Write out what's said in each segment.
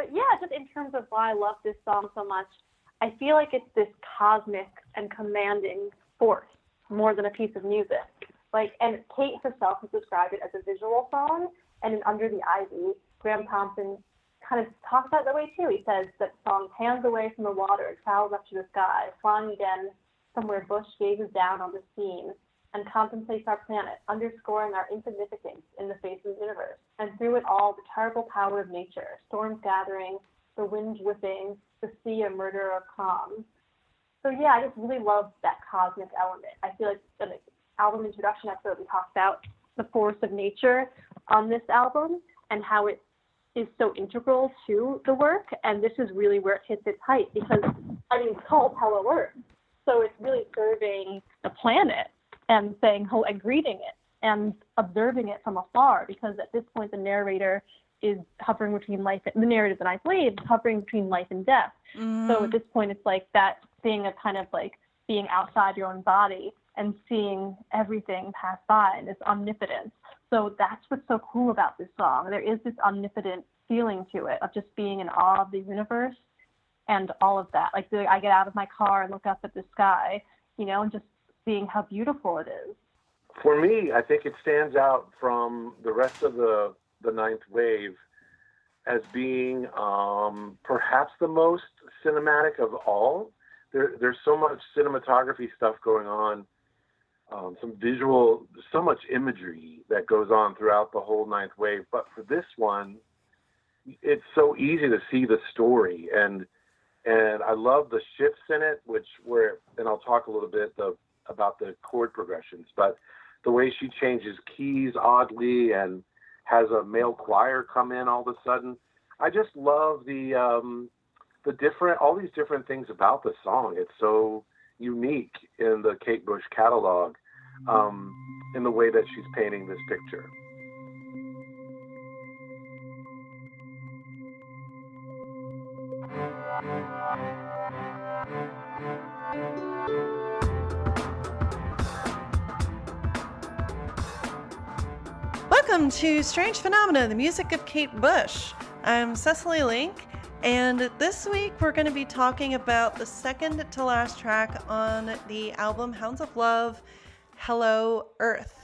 but yeah, just in terms of why I love this song so much, I feel like it's this cosmic and commanding force more than a piece of music. Like, and Kate herself has described it as a visual song, and in Under the Ivy, Graeme Thomson kind of talks about it that way too. He says that song hands away from the water, travels up to the sky, flying again somewhere Bush gazes down on the scene and contemplates our planet, underscoring our insignificance in the face of the universe. And through it all, the terrible power of nature, storms gathering, the wind whipping, the sea a murder of calm. So yeah, I just really love that cosmic element. I feel like the album introduction episode we talked about the force of nature on this album and how it is so integral to the work. And this is really where it hits its height because I mean it's called Hello Earth. So it's really serving the planet and saying hello and greeting it and observing it from afar because at this point the narrator is hovering between life and the narrative that I played is hovering between life and death. Mm. So at this point it's like that being a kind of like being outside your own body and seeing everything pass by and this omnipotence. So that's what's so cool about this song. There is this omnipotent feeling to it of just being in awe of the universe and all of that. Like I get out of my car and look up at the sky, you know, and just seeing how beautiful it is. For me, I think it stands out from the rest of the the ninth wave as being um, perhaps the most cinematic of all. There, there's so much cinematography stuff going on, um, some visual, so much imagery that goes on throughout the whole ninth wave. But for this one, it's so easy to see the story and and I love the shifts in it, which where and I'll talk a little bit the about the chord progressions, but the way she changes keys oddly and has a male choir come in all of a sudden. I just love the um, the different all these different things about the song. It's so unique in the Kate Bush catalog um, in the way that she's painting this picture. Welcome to Strange Phenomena, the music of Kate Bush. I'm Cecily Link, and this week we're going to be talking about the second to last track on the album Hounds of Love, Hello Earth.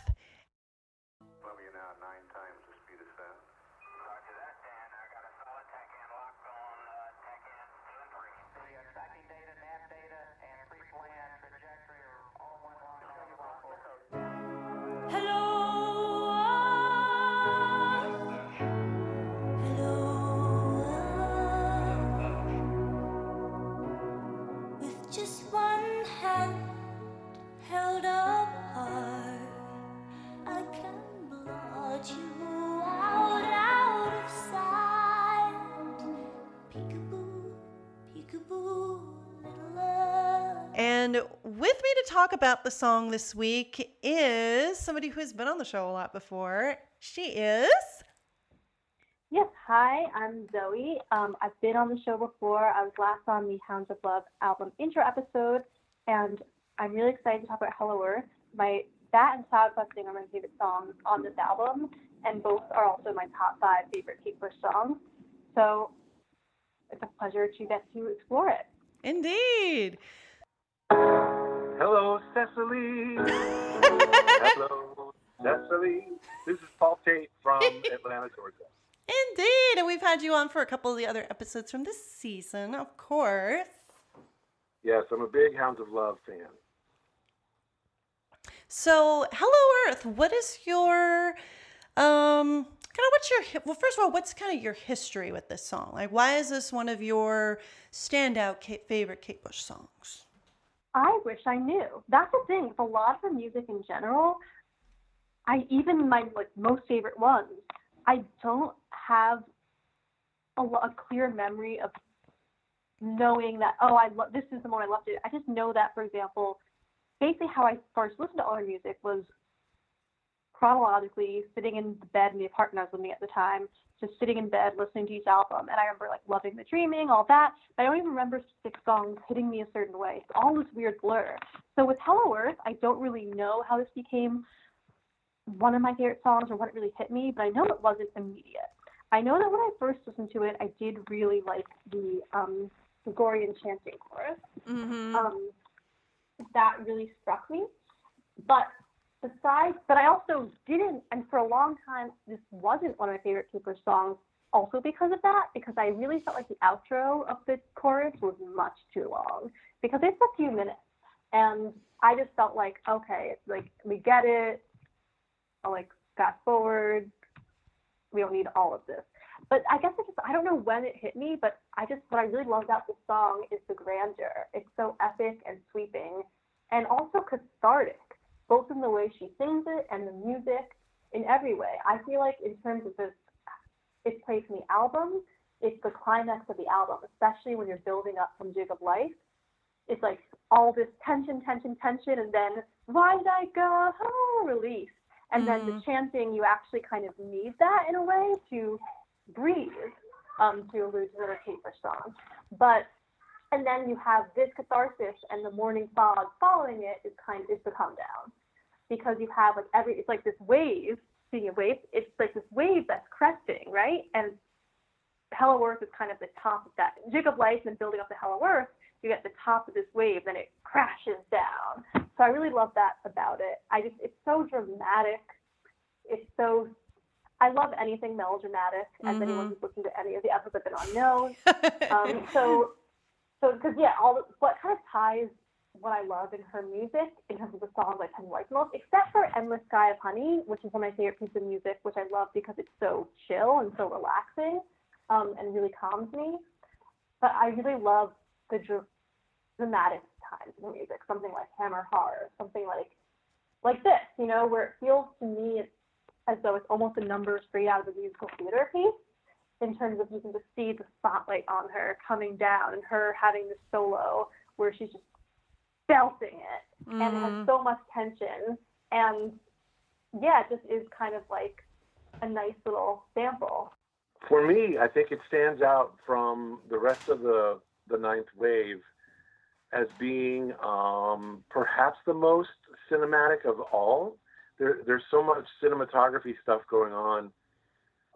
Talk about the song this week is somebody who has been on the show a lot before. She is. Yes, hi, I'm Zoe. Um, I've been on the show before. I was last on the Hounds of Love album intro episode, and I'm really excited to talk about Hello Earth. My that and Cloud Busting are my favorite songs on this album, and both are also my top five favorite Kate Bush songs. So it's a pleasure to get to explore it. Indeed. Hello, Cecily. Hello, Cecily. This is Paul Tate from Atlanta, Georgia. Indeed, and we've had you on for a couple of the other episodes from this season, of course. Yes, I'm a big Hounds of Love fan. So, Hello Earth, what is your um kind of what's your well first of all what's kind of your history with this song like why is this one of your standout Kate, favorite kate bush songs I wish I knew. That's the thing with a lot of the music in general. I even my like most favorite ones. I don't have a, a clear memory of knowing that oh I love this is the one I loved it. I just know that for example, basically how I first listened to all her music was chronologically sitting in the bed in the apartment I was living at the time, just sitting in bed listening to each album. And I remember like loving the dreaming, all that. But I don't even remember specific songs hitting me a certain way. It's all this weird blur. So with Hello Earth, I don't really know how this became one of my favorite songs or what it really hit me, but I know it wasn't immediate. I know that when I first listened to it, I did really like the um, Gregorian chanting chorus. Mm-hmm. Um, that really struck me. But besides, but I also didn't, and for a long time, this wasn't one of my favorite Cooper songs. Also because of that, because I really felt like the outro of the chorus was much too long because it's a few minutes, and I just felt like okay, like we get it. I'll like fast forward. We don't need all of this. But I guess it just I don't know when it hit me, but I just what I really love about this song is the grandeur. It's so epic and sweeping and also cathartic, both in the way she sings it and the music, in every way. I feel like in terms of this its place in the album, it's the climax of the album, especially when you're building up from Jig of Life. It's like all this tension, tension, tension, and then why did I go home? Release. And then the Mhm. chanting, you actually kind of need that in a way to breathe, um, to allude to another Kate Bush song. But and then you have this catharsis and the morning fog following it is kind of, is the calm down. Because you have like every it's like this wave, speaking of waves, it's like this wave that's cresting, right? And Hello Earth is kind of the top of that. Jig of Life and building up to Hello Earth, you get the top of this wave, then it crashes down. So I really love that about it. I just it's so dramatic. It's so I love anything melodramatic, as anyone Mhm. who's listened to any of the episodes I've been. Um, so, so because yeah, all the, what kind of ties what I love in her music in terms of the songs I tend to like most, except for "Endless Sky of Honey," which is one of my favorite pieces of music, which I love because it's so chill and so relaxing, um, and really calms me. But I really love the dr- dramatic times in music, something like Hammer Horror, something like like this, you know, where it feels to me as though it's almost a number straight out of a musical theater piece in terms of you can just see the spotlight on her coming down and her having the solo where she's just belting it and it Mhm. has so much tension and yeah it just is kind of like a nice little sample For me, I think it stands out from the rest of the the ninth wave as being um, perhaps the most cinematic of all. There, there's so much cinematography stuff going on,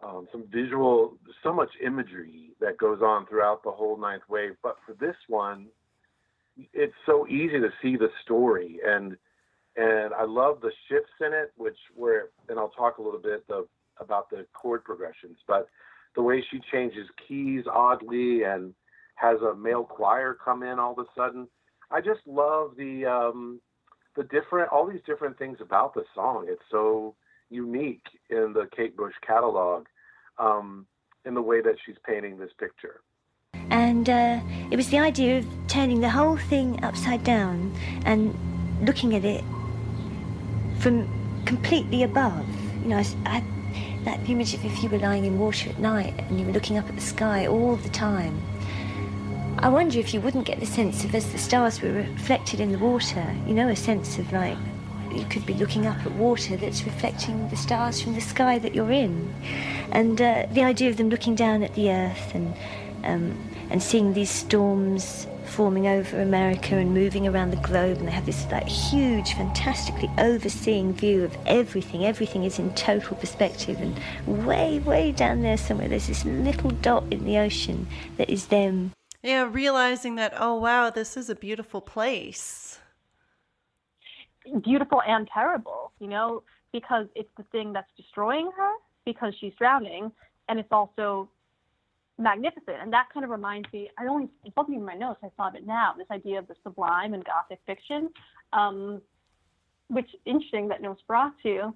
um, some visual, so much imagery that goes on throughout the whole ninth wave. But for this one, it's so easy to see the story, and and I love the shifts in it, which were and I'll talk a little bit about the chord progressions, but the way she changes keys oddly and has a male choir come in all of a sudden. I just love the um, the different all these different things about the song. It's so unique in the Kate Bush catalog um, in the way that she's painting this picture. And uh, it was the idea of turning the whole thing upside down and looking at it from completely above. You know, I, I that image of if you were lying in water at night and you were looking up at the sky all the time. I wonder if you wouldn't get the sense of as the stars were reflected in the water, you know, a sense of like you could be looking up at water that's reflecting the stars from the sky that you're in. And uh, the idea of them looking down at the earth and um, and seeing these storms forming over America and moving around the globe, and they have this like huge, fantastically overseeing view of everything. Everything is in total perspective, and way, way down there somewhere, there's this little dot in the ocean that is them. Yeah, realizing that, oh wow, this is a beautiful place. Beautiful and terrible you know because it's the thing that's destroying her because she's drowning and it's also magnificent. And that kind of reminds me i only it wasn't even my notes i of it now this idea of the sublime and gothic fiction um, which interesting that nosferatu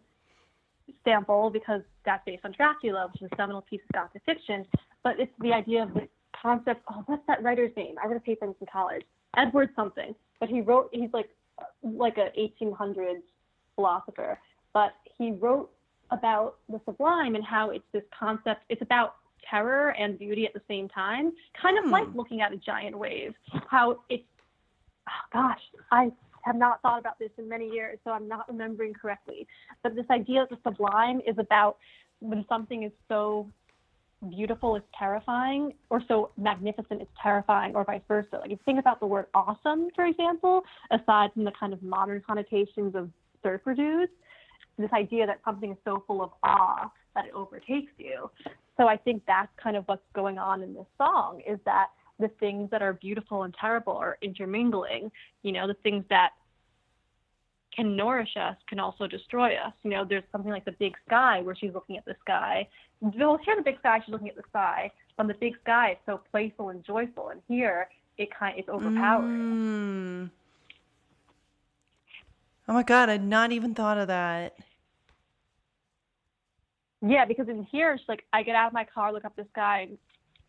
sample because that's based on dracula which is a seminal piece of gothic fiction. But it's the idea of the concept oh what's that writer's name? I read a paper in college. Edward something. But he wrote he's like like a 1800s philosopher but he wrote about the sublime and how it's this concept it's about terror and beauty at the same time kind of Hmm. like looking at a giant wave how it's oh gosh i have not thought about this in many years so i'm not remembering correctly but this idea of the sublime is about when something is so beautiful is terrifying or so magnificent is terrifying or vice versa like if you think about the word awesome for example aside from the kind of modern connotations of surfer dudes this idea that something is so full of awe that it overtakes you So I think that's kind of what's going on in this song is that the things that are beautiful and terrible are intermingling. You know, the things that can nourish us can also destroy us. You know, there's something like the big sky where she's looking at the sky. Well, here the big sky, she's looking at the sky. But the big sky is so playful and joyful, and here it kind it's overpowering. Mm. Oh my god, I'd not even thought of that. Yeah, because in here she's like, I get out of my car, look up the sky, and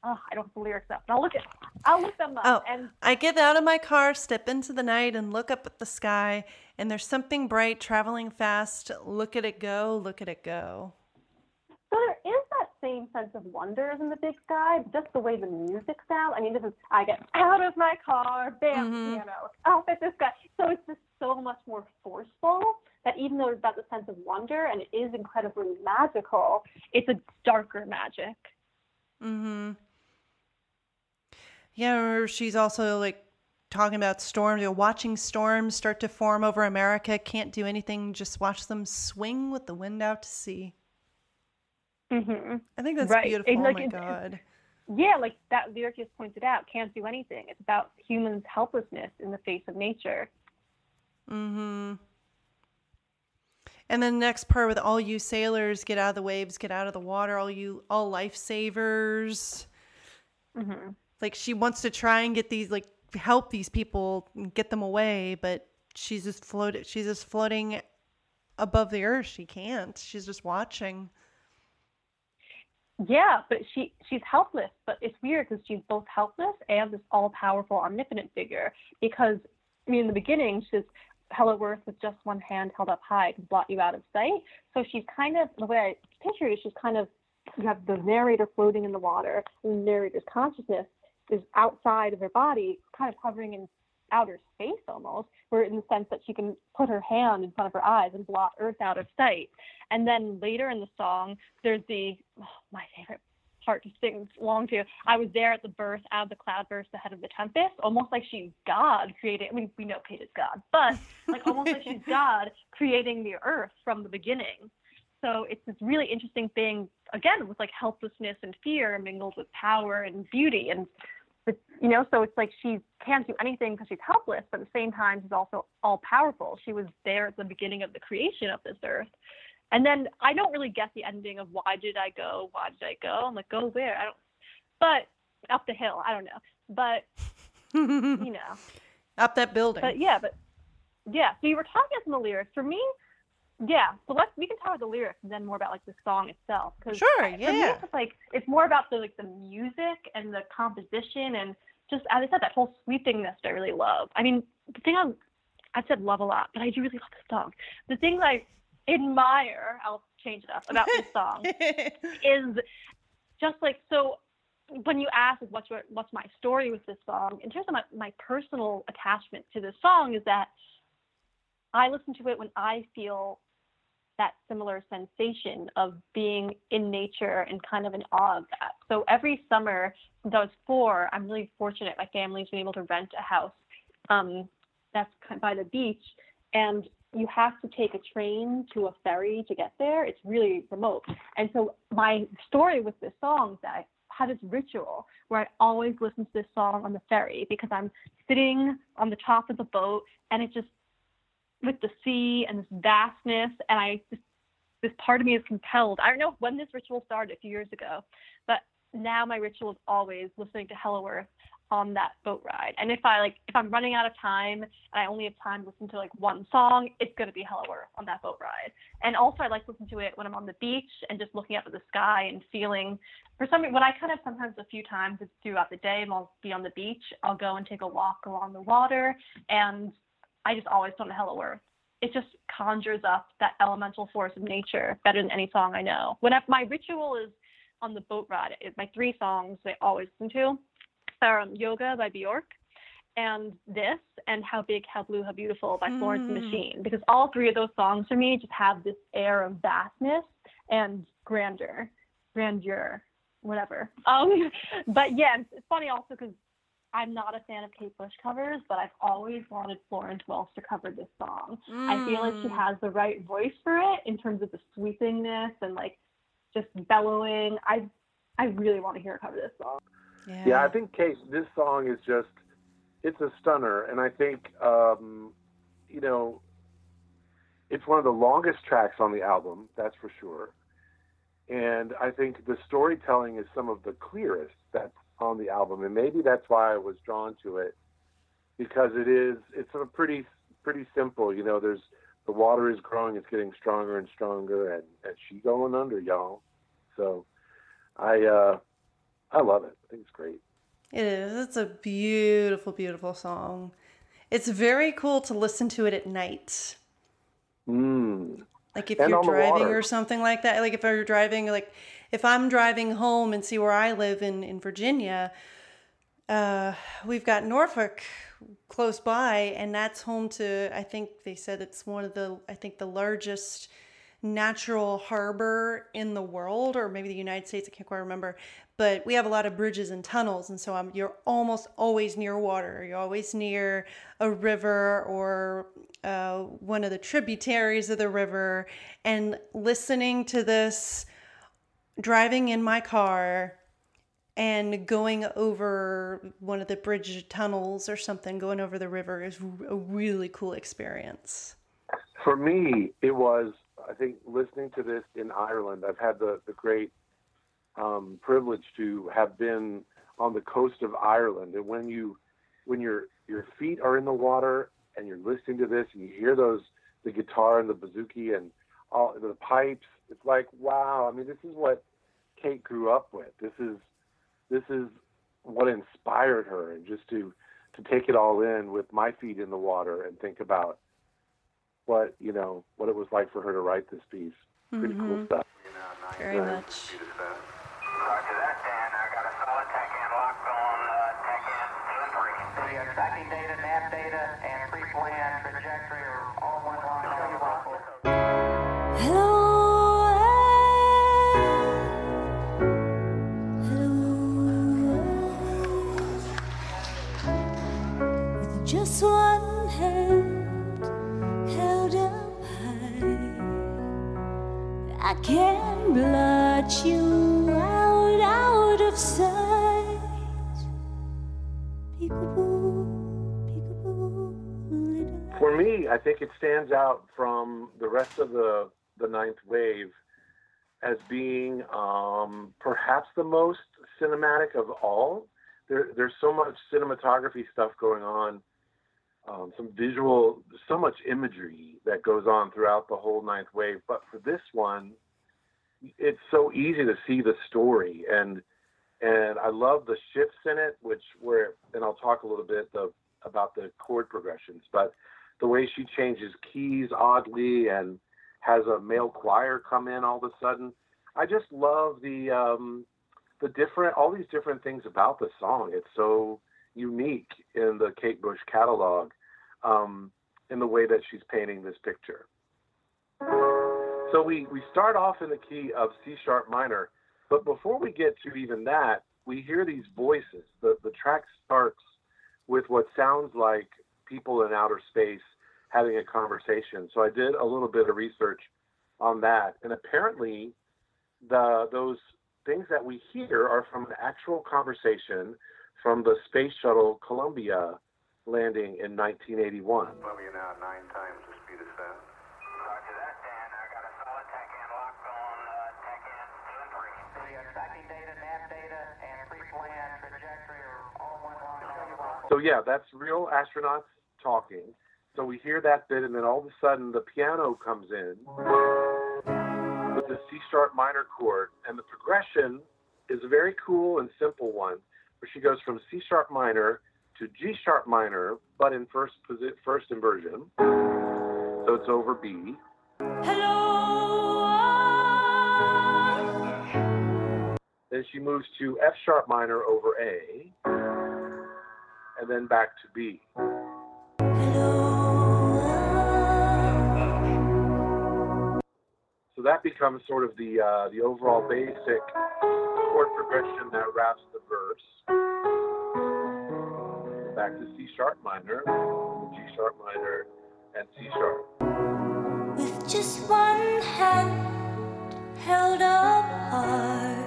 oh, I don't have the lyrics up. But I'll look at, I'll look them up. Oh, and I get out of my car, step into the night, and look up at the sky, and there's something bright traveling fast. Look at it go, look at it go. so there is that same sense of wonder as in the big sky, just the way the music sounds. I mean, this is I get out of my car, bam, Mhm. piano, up at the sky. So it's just so much more forceful that even though it's about the sense of wonder and it is incredibly magical, it's a darker magic. Mm-hmm. Yeah, or she's also like talking about storms, you know, watching storms start to form over America. Can't do anything, just watch them swing with the wind out to sea. hmm I think that's Right. beautiful. It's oh my it- god. Yeah, like that lyric just pointed out, can't do anything. It's about humans' helplessness in the face of nature. Mm-hmm. And then the next part with all you sailors, get out of the waves, get out of the water, all you all lifesavers. hmm Like she wants to try and get these like help these people get them away, but she's just floated she's just floating above the earth. She can't. She's just watching. Yeah, but she she's helpless. But it's weird because she's both helpless and this all powerful, omnipotent figure. Because I mean, in the beginning, she's hello earth with just one hand held up high to blot you out of sight. So she's kind of the way I picture it she's kind of you have the narrator floating in the water, the narrator's consciousness is outside of her body, kind of hovering in outer space almost, where in the sense that she can put her hand in front of her eyes and blot Earth out of sight. And then later in the song, there's the oh, my favorite part to sing along to. I was there at the birth, out of the cloudburst, ahead of the tempest, almost like she's God creating. I mean, we know Kate is God, but like almost like she's God creating the Earth from the beginning. So it's this really interesting thing, again, with like helplessness and fear mingled with power and beauty. And, but, you know, so it's like she can't do anything because she's helpless, but at the same time, she's also all powerful. She was there at the beginning of the creation of this earth. And then I don't really get the ending of why did I go? Why did I go? I'm like, go where? I don't, but up the hill. I don't know. But, you know, Up that building. but yeah, but yeah. So you were talking about some of the lyrics. For me, yeah. So let's we can talk about the lyrics and then more about like the song itself. 'cause Sure, For me, yeah. it's just, like it's more about the like the music and the composition and just as I said that whole sweepingness that I really love. I mean, the thing I'm I said love a lot, but I do really love this song. The thing I admire, I'll change it up about this song is just like so when you ask like, what's your, what's my story with this song in terms of my, my personal attachment to this song is that i listen to it when i feel that similar sensation of being in nature and kind of in awe of that. So every summer since i was four i'm really fortunate my family's been able to rent a house um, that's by the beach and you have to take a train to a ferry to get there. It's really remote. And so my story with this song is that I have this ritual where I always listen to this song on the ferry because I'm sitting on the top of the boat and it just with the sea and this vastness and I this part of me is compelled. I don't know when this ritual started a few years ago, but now my ritual is always listening to Hello Earth on that boat ride. And if I like if I'm running out of time and I only have time to listen to like one song, it's gonna be Hello Earth on that boat ride. And also I like to listen to it when I'm on the beach and just looking up at the sky and feeling for some when I kind of sometimes a few times throughout the day and I'll be on the beach, I'll go and take a walk along the water and I just always don't know how it Earth. It just conjures up that elemental force of nature better than any song I know. When I, my ritual is on the boat ride, it, my three songs I always listen to are um, Yoga by Bjork and this and How Big, How Blue, How Beautiful by Florence and the Mm. Machine because all three of those songs for me just have this air of vastness and grandeur, grandeur, whatever. Um, but yeah, it's, it's funny also because I'm not a fan of Kate Bush covers, but I've always wanted Florence Welch to cover this song. I feel like she Mm. has the right voice for it in terms of the sweepingness and like just bellowing. I I really want to hear her cover this song. Yeah. Yeah, I think Kate, this song is just it's a stunner, and I think um, you know it's one of the longest tracks on the album, that's for sure. And I think the storytelling is some of the clearest that's on the album, and maybe that's why I was drawn to it because it is it's a pretty pretty simple. You know, there's the water is growing, it's getting stronger and stronger, and and she going under, y'all. So I uh, I love it. I think it's great. It is. It's a beautiful, beautiful song. It's very cool to listen to it at night. Mm. Like if And you're driving or something like that. Like if you're driving, like if I'm driving home and see where I live in, in Virginia, uh, we've got Norfolk close by, and that's home to, I think they said it's one of the, I think the largest natural harbor in the world, or maybe the United States, I can't quite remember. But we have a lot of bridges and tunnels, and so um, you're almost always near water. You're always near a river or uh, one of the tributaries of the river, and listening to this driving in my car and going over one of the bridge tunnels or something, going over the river is a really cool experience. For me, it was, I think, listening to this in Ireland. I've had the, the great um, privilege to have been on the coast of Ireland. And when you, when your, your feet are in the water and you're listening to this and you hear those, the guitar and the bouzouki and all the pipes, it's like, wow. I mean, this is what Kate grew up with. This is, this is what inspired her and just to, to take it all in with my feet in the water and think about what you know what it was like for her to write this piece. Pretty cool Mhm. stuff. Very Right. much. Roger that, Dan. I got I can blot you out, out of sight. Peekaboo, peekaboo, little. For me, I think it stands out from the rest of the the ninth wave as being um, perhaps the most cinematic of all. There, there's so much cinematography stuff going on, um, some visual, so much imagery that goes on throughout the whole ninth wave. But for this one, it's so easy to see the story and and I love the shifts in it, which were and I'll talk a little bit about the chord progressions, but the way she changes keys oddly and has a male choir come in all of a sudden. I just love the um, the different all these different things about the song. It's so unique in the Kate Bush catalog um, in the way that she's painting this picture. So we, we start off in the key of C sharp minor, but before we get to even that, we hear these voices. The, the track starts with what sounds like people in outer space having a conversation. So I did a little bit of research on that, and apparently, the those things that we hear are from an actual conversation from the space shuttle Columbia landing in 1981. Columbia now nine times the speed of sound. Roger that, Dan. I got a solid TACAN locked on uh, TACAN two three. The uh, tracking data, nav data, and pre-plan trajectory are all one line. Show you what. So yeah, that's real astronauts talking. So we hear that bit, and then all of a sudden the piano comes in with the C sharp minor chord, and the progression is a very cool and simple one, where she goes from C sharp minor to G sharp minor, but in first posi- first inversion. So it's over B. Hello. Then she moves to F sharp minor over A, and then back to B. Hello. So that becomes sort of the uh, the overall basic chord progression that wraps the verse. Back to C sharp minor, G sharp minor, and C sharp. With just one hand held up high,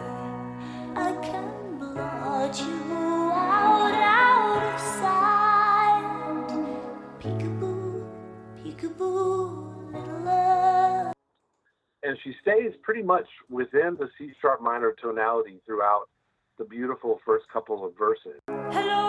I can blot you out, out of sight. Peekaboo, peekaboo, little love. and she stays pretty much within the C sharp minor tonality throughout the beautiful first couple of verses. Hello,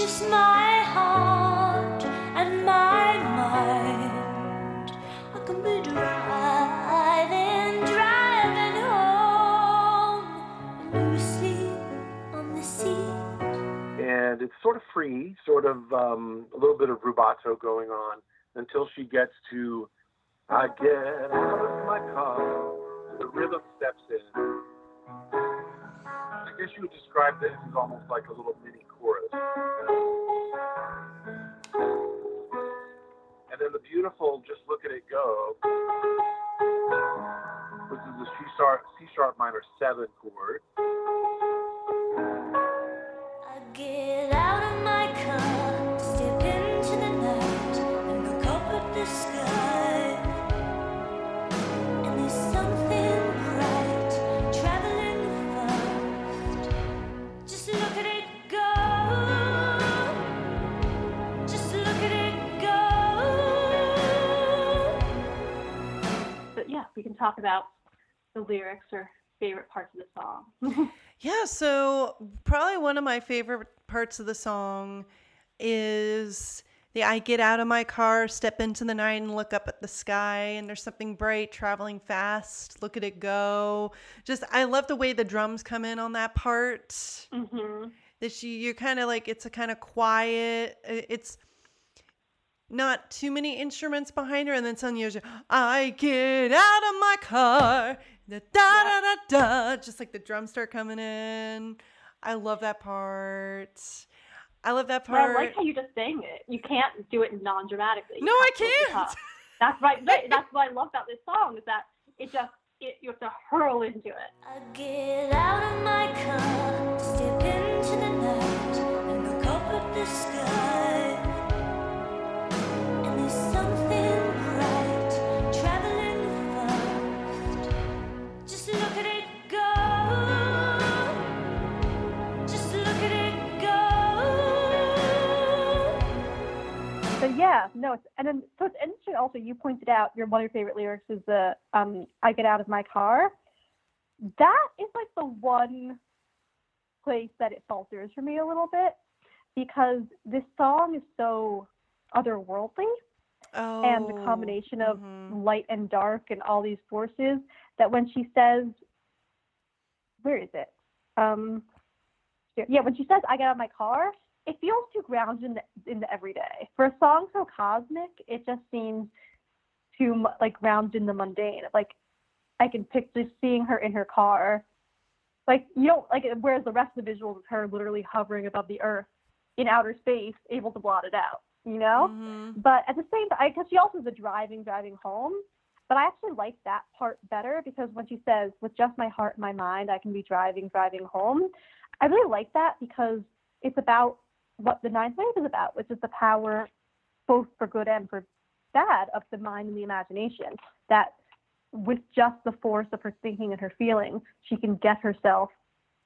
just my heart and my mind. I can be driving, driving home, and on the seat. and it's sort of free, sort of um, a little bit of rubato going on until she gets to I get out of my car. The rhythm steps in. I guess you would describe this as almost like a little mini chorus. And then the beautiful Just Look at It Go. This is a C sharp, C sharp minor 7 chord. I get out of my car, we can talk about the lyrics or favorite parts of the song. Yeah, so probably one of my favorite parts of the song is the I get out of my car, step into the night, and look up at the sky, and there's something bright traveling fast. Look at it go. Just, I love the way the drums come in on that part. hmm That she, you're kind of like, it's a kind of quiet, it's not too many instruments behind her, and then suddenly you're just, I get out of car, da da da da da, just like the drums start coming in. I love that part. I love that But I like how you just sang it. You can't do it non-dramatically. No, I have to open can't. That's right. right. That's what I love about this song is that it just it, you have to hurl into it. I get out of my car, step into the night, and look up at the sky. Yeah, no, it's, and then so it's interesting. Also, you pointed out your one of your favorite lyrics is the um, "I get out of my car." That is like the one place that it falters for me a little bit because this song is so otherworldly oh, and the combination of mhm. light and dark and all these forces that when she says where is it um yeah when she says i get out of my car it feels too grounded in the, in the everyday for a song so cosmic it just seems too like grounded in the mundane like i can picture seeing her in her car like you don't like whereas the rest of the visuals is her literally hovering above the earth in outer space able to blot it out you know Mhm. but at the same time, because she also is a driving, driving home. But I actually like that part better because when she says, "With just my heart and my mind, I can be driving, driving home," I really like that because it's about what the ninth wave is about, which is the power, both for good and for bad, of the mind and the imagination. That with just the force of her thinking and her feelings, she can get herself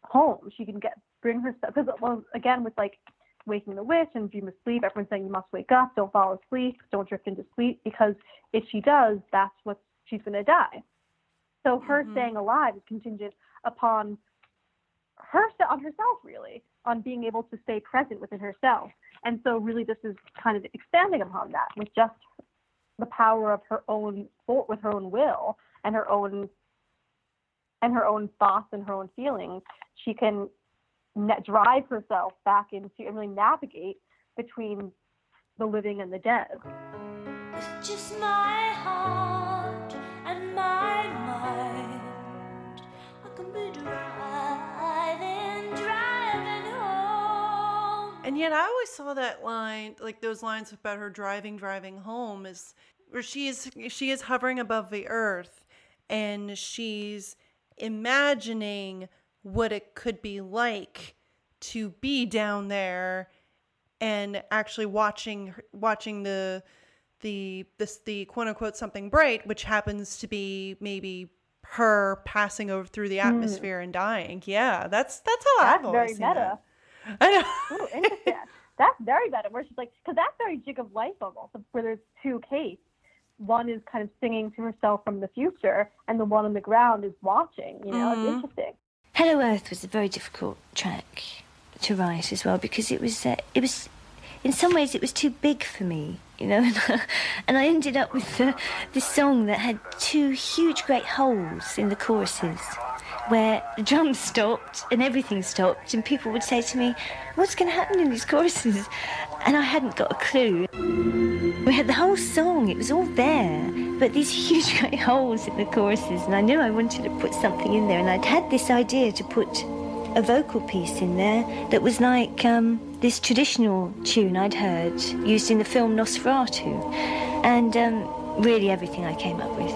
home. She can get bring herself because well, again, with like waking the witch and dream of sleep. Everyone's saying you must wake up, don't fall asleep, don't drift into sleep, because if she does, that's what she's going to die. So her Mhm. staying alive is contingent upon her on herself, really, on being able to stay present within herself. And so, really, this is kind of expanding upon that with just the power of her own, with her own will and her own, and her own thoughts and her own feelings. She can drive herself back into and really navigate between the living and the dead. And yet, I always saw that line, like those lines about her driving, driving home, is where she is she is hovering above the earth, and she's imagining what it could be like to be down there, and actually watching watching the the this the quote unquote something bright, which happens to be maybe her passing over through the hmm. atmosphere and dying. Yeah, that's that's how That's I've always very seen meta. that. I know. Ooh, interesting. that's very meta. Where she's like, because that's very jig of life almost. Where there's two Kates. One is kind of singing to herself from the future, and the one on the ground is watching. You know, Mhm. it's interesting. Hello Earth was a very difficult track to write as well because it was uh, it was in some ways it was too big for me, you know, and I ended up with uh, this song that had two huge great holes in the choruses where the drums stopped and everything stopped and people would say to me, "What's going to happen in these choruses?" And I hadn't got a clue. We had the whole song, it was all there, but these huge great holes in the choruses, and I knew I wanted to put something in there, and I'd had this idea to put a vocal piece in there that was like um, this traditional tune I'd heard used in the film Nosferatu. And um, really, everything I came up with,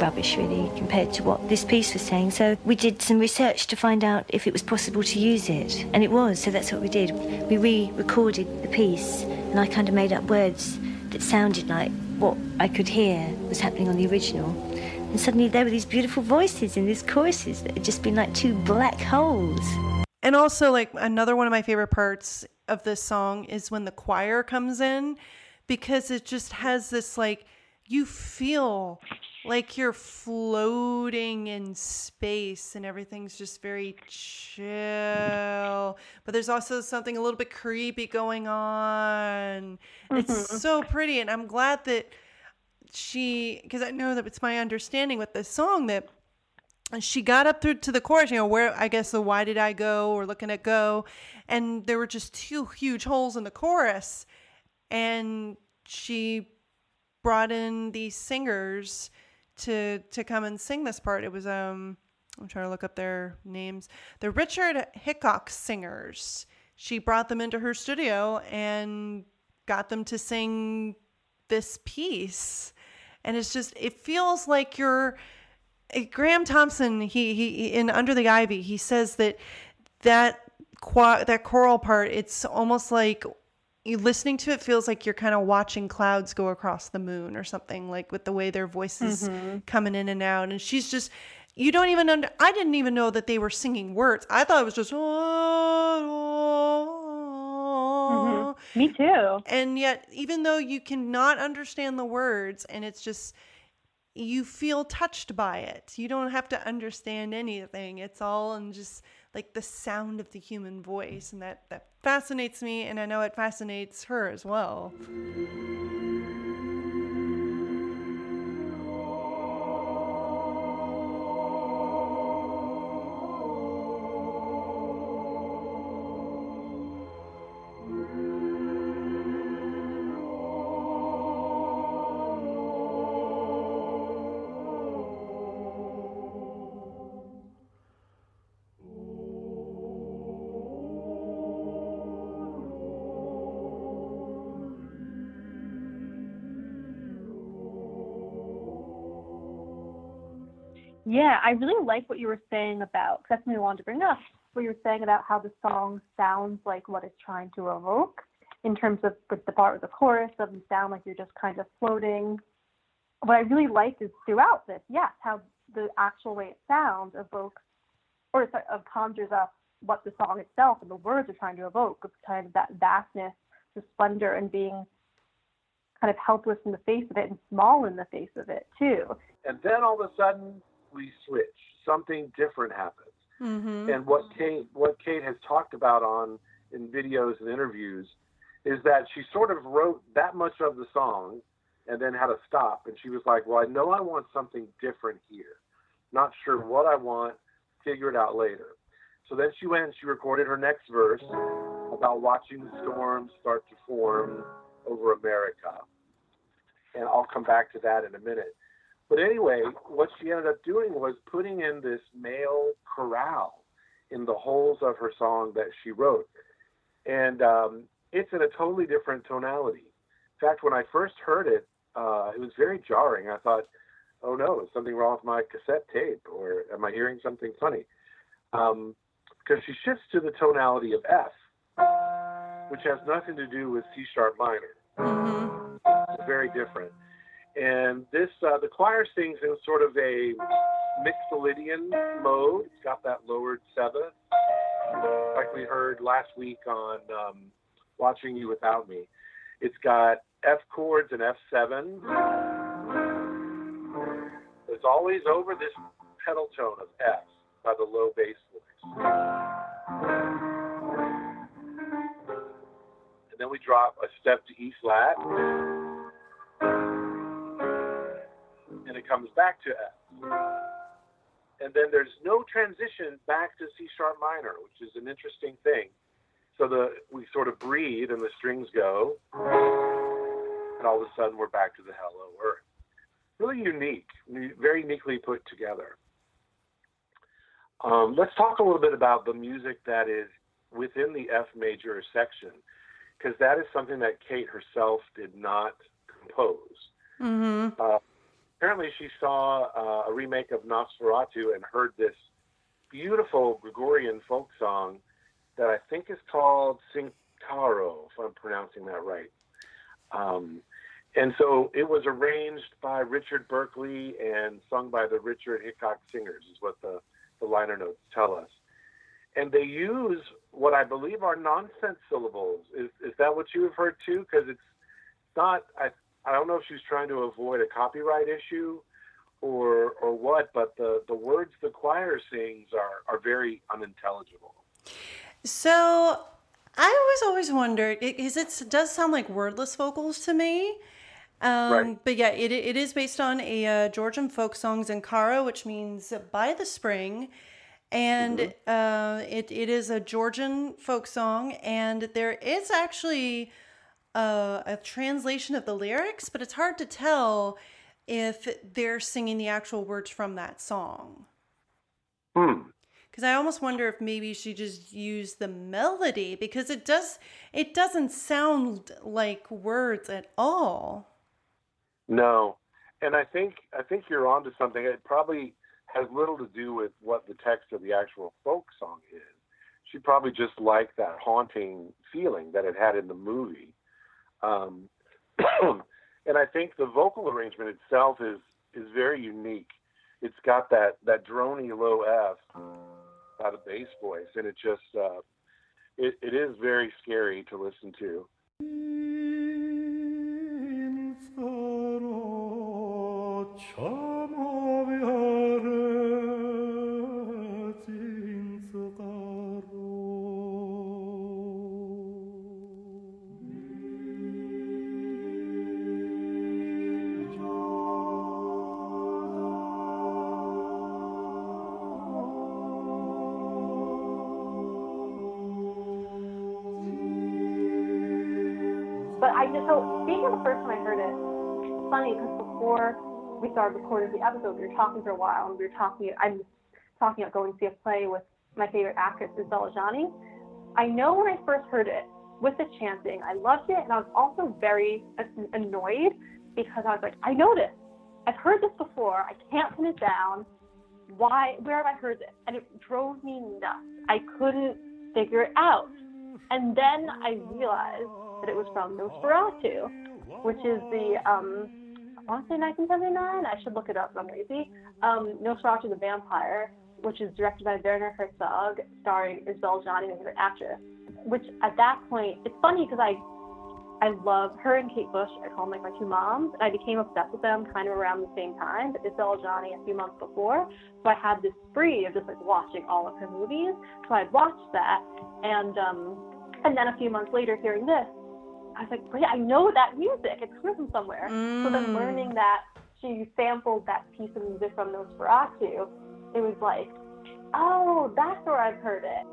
rubbish, really, compared to what this piece was saying. So we did some research to find out if it was possible to use it, and it was, so that's what we did. We re recorded the piece, and I kind of made up words that sounded like what I could hear was happening on the original. And suddenly there were these beautiful voices in these choruses that had just been like two black holes. And also, like another one of my favorite parts of this song is when the choir comes in because it just has this like you feel like you're floating in space and everything's just very chill. But there's also something a little bit creepy going on. It's mm-hmm. so pretty, and I'm glad that she because I know that it's my understanding with this song that she got up through to the chorus, you know, where I guess the why did I go or looking at go, and there were just two huge holes in the chorus, and she brought in these singers to to come and sing this part. It was um I'm trying to look up their names. The Richard Hickox singers. She brought them into her studio and got them to sing this piece. And it's just it feels like you're uh, Graeme Thomson, he, he in Under the Ivy, he says that that qua- that choral part, it's almost like you listening to it feels like you're kind of watching clouds go across the moon or something like with the way their voices coming in and out. And she's just you don't even under I didn't even know that they were singing words. I thought it was just Mhm. Me too. and yet even though you cannot understand the words and it's just you feel touched by it you don't have to understand anything it's all in just like the sound of the human voice and that that fascinates me and i know it fascinates her as well Yeah, I really like what you were saying about. that's something I wanted to bring up. What you were saying about how the song sounds like what it's trying to evoke, in terms of with the part with the chorus doesn't sound like you're just kind of floating. What I really liked is throughout this, yes, how the actual way it sounds evokes, or sorry, uh, conjures up what the song itself and the words are trying to evoke. It's kind of that vastness, the splendor, and being kind of helpless in the face of it and small in the face of it too. And then all of a sudden we switch. Something different happens. mm-hmm. And what Kate what Kate has talked about on in videos and interviews is that she sort of wrote that much of the song and then had to stop and she was like, Well, I know I want something different here. Not sure what I want, figure it out later. So then she went and she recorded her next verse about watching the storms start to form over America. And I'll come back to that in a minute. But anyway, what she ended up doing was putting in this male chorale in the holes of her song that she wrote. and um, it's in a totally different tonality. In fact, when I first heard it, uh, it was very jarring. I thought, "Oh no, is something wrong with my cassette tape, or am I hearing something funny?" Um, because she shifts to the tonality of F, which has nothing to do with C sharp minor. hmm It's very different. And this, uh, the choir sings in sort of a mixolydian mode. It's got that lowered seventh, like we heard last week on um, Watching You Without Me. It's got F chords and F7. It's always over this pedal tone of F by the low bass voice. And then we drop a step to E flat. It comes back to F. And then there's no transition back to C sharp minor, which is an interesting thing. So the we sort of breathe and the strings go, and all of a sudden we're back to the Hello Earth. Really unique, very uniquely put together. Um, let's talk a little bit about the music that is within the F major section, because that is something that Kate herself did not compose. hmm Uh, apparently, she saw uh, a remake of Nosferatu and heard this beautiful Gregorian folk song that I think is called Sincaro, if I'm pronouncing that right. Um, and so it was arranged by Richard Berkeley and sung by the Richard Hickox Singers, is what the, the liner notes tell us. And they use what I believe are nonsense syllables. Is, is that what you have heard too? Because it's not, I, I don't know if she's trying to avoid a copyright issue or or what, but the, the words the choir sings are, are very unintelligible. So I always always wondered because it does sound like wordless vocals to me. Um, Right. But yeah, it, it is based on a uh, Georgian folk song Zankara, which means by the spring. And uh, it, it is a Georgian folk song. And there is actually uh, a translation of the lyrics, but it's hard to tell if they're singing the actual words from that song. Hmm. Because I almost wonder if maybe she just used the melody because it does it doesn't sound like words at all. No, and I think I think you're onto something. It probably has little to do with what the text of the actual folk song is. She probably just liked that haunting feeling that it had in the movie. Um, and I think the vocal arrangement itself is is very unique. It's got that that drony low F out of bass voice, and it just uh, it, it is very scary to listen to. Time I heard it, funny because before we started recording the episode, we were talking for a while, and we were talking. I'm talking about going to see a play with my favorite actress, Isabelle Adjani. I know when I first heard it with the chanting, I loved it, and I was also very annoyed because I was like, I know this. I've heard this before. I can't pin it down. Why? Where have I heard this? And it drove me nuts. I couldn't figure it out. And then I realized that it was from Nosferatu, which is the um, I want to say 1979. I should look it up. I'm lazy. Um, Nosferatu the Vampire, which is directed by Werner Herzog, starring Isabelle Adjani, as an actress. Which at that point, it's funny because I I love her and Kate Bush. I call them like my two moms, and I became obsessed with them kind of around the same time. But Isabelle Adjani a few months before, so I had this spree of just like watching all of her movies. So I'd watched that, and um, and then a few months later, hearing this, I was like, wait, I know that music. It's coming from somewhere. So then Mm. learning that she sampled that piece of music from Nosferatu, it was like, oh, that's where I've heard it.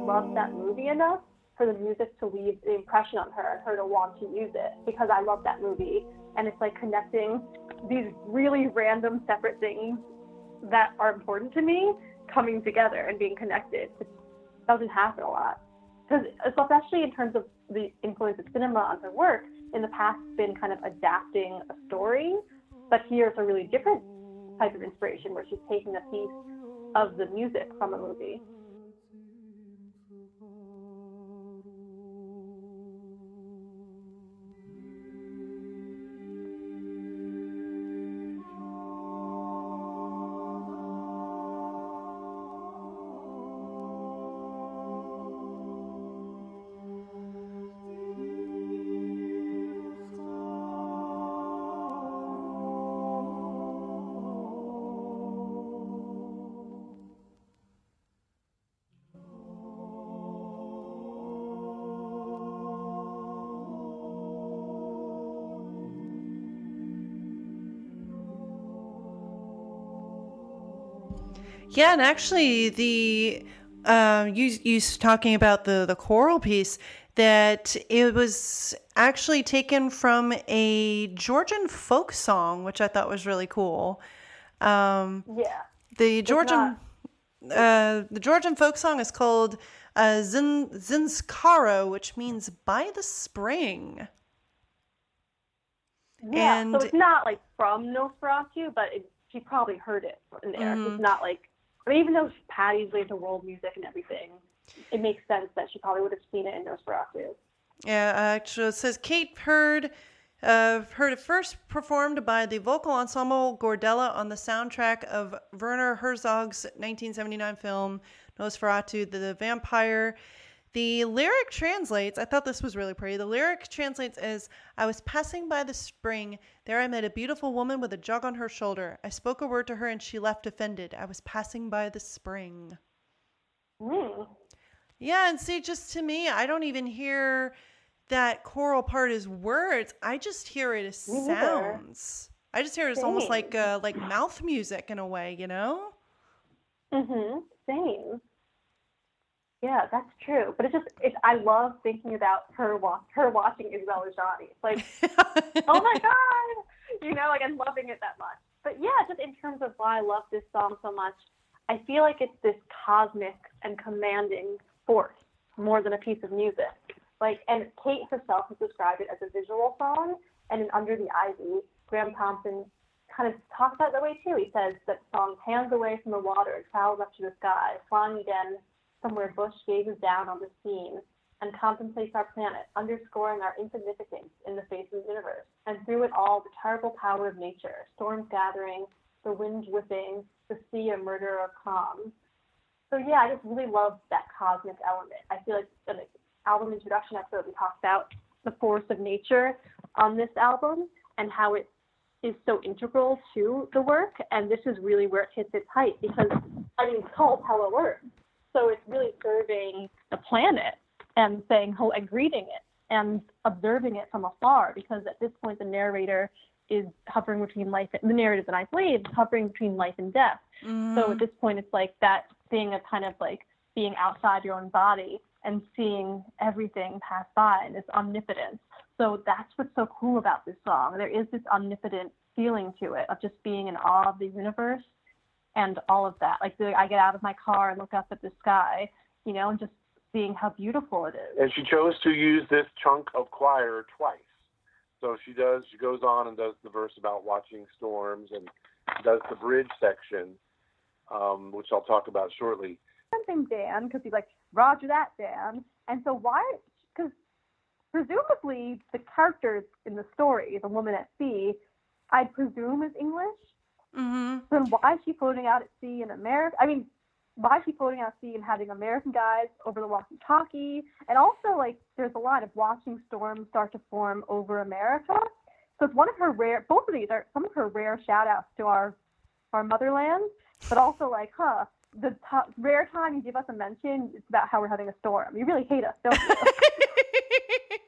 Love that she loves that movie enough for the music to leave the impression on her and her to want to use it because I love that movie. And it's like connecting these really random separate things that are important to me coming together and being connected. It doesn't happen a lot. Because especially in terms of the influence of cinema on her work, in the past been kind of adapting a story, but here it's a really different type of inspiration where she's taking a piece of the music from a movie. Yeah, and actually, the um, you you talking about the the choral piece that it was actually taken from a Georgian folk song, which I thought was really cool. Um, Yeah. the Georgian uh, the Georgian folk song is called uh, Zin Zinskaro, which means by the spring. Yeah, And- so it's not like from Nosferatu, but it, she probably heard it in there. Mhm. It's not like, I mean, even though Patty's into world music and everything, it makes sense that she probably would have seen it in Nosferatu. Yeah, actually, it says Kate heard uh, heard it first performed by the vocal ensemble Gordela on the soundtrack of Werner Herzog's 1979 film Nosferatu the Vampire. The lyric translates, I thought this was really pretty. The lyric translates as I was passing by the spring. There I met a beautiful woman with a jug on her shoulder. I spoke a word to her and she left offended. I was passing by the spring. Mm. Yeah, and see, just to me, I don't even hear that choral part as words. I just hear it as sounds. I just hear it as almost like uh, like mouth music in a way, you know? Mhm. Same. Yeah, that's true. But it's just, it's, I love thinking about her wa- her watching Isabelle Adjani. It's like, oh my god, you know, like I'm loving it that much. But yeah, just in terms of why I love this song so much, I feel like it's this cosmic and commanding force more than a piece of music. Like, and Kate herself has described it as a visual song. And in Under the Ivy, Graeme Thomson kind of talks about it that way too. He says that the song hands away from the water and travels up to the sky, flying again somewhere Bush gazes down on the scene and contemplates our planet, underscoring our insignificance in the face of the universe. And through it all, the terrible power of nature, storms gathering, the wind whipping, the sea a murderer of calm. So yeah, I just really love that cosmic element. I feel like the album introduction episode we talked about the force of nature on this album and how it is so integral to the work. And this is really where it hits its height because I mean it's called Hello Earth. So it's really serving the planet and saying hello and greeting it and observing it from afar because at this point the narrator is hovering between life and the narrator is an slave is hovering between life and death. So at mm. this point it's like that thing of kind of like being outside your own body and seeing everything pass by and this omnipotence. So that's what's so cool about this song. There is this omnipotent feeling to it of just being in awe of the universe and all of that. Like the, I get out of my car and look up at the sky, you know, and just seeing how beautiful it is. And she chose to use this chunk of choir twice. So she does. She goes on and does the verse about watching storms, and does the bridge section, um, which I'll talk about shortly. something Dan because he's like Roger that Dan, and so why? Because presumably the characters in the story, the woman at sea, I presume is English. Hmm Then why is she floating out at sea in America? I mean, why is she floating out at sea and having American guys over the walkie-talkie? And also, like, there's a lot of watching storms start to form over America. So it's one of her rare. Both of these are some of her rare shout-outs to our our motherland, but also like, huh, the t- rare time you give us a mention, it's about how we're having a storm. You really hate us, don't you?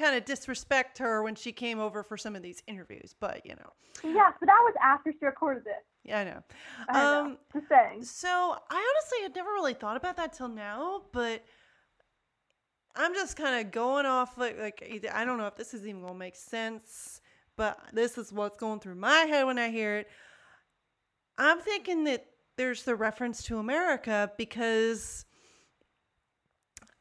kind of disrespect her when she came over for some of these interviews, but you know, Yeah, so that was after she recorded this. yeah, I know. I know. Um, Just saying. So I honestly had never really thought about that till now, but I'm just kind of going off like like I don't know if this is even gonna make sense, but this is what's going through my head when I hear it. I'm thinking that there's the reference to America because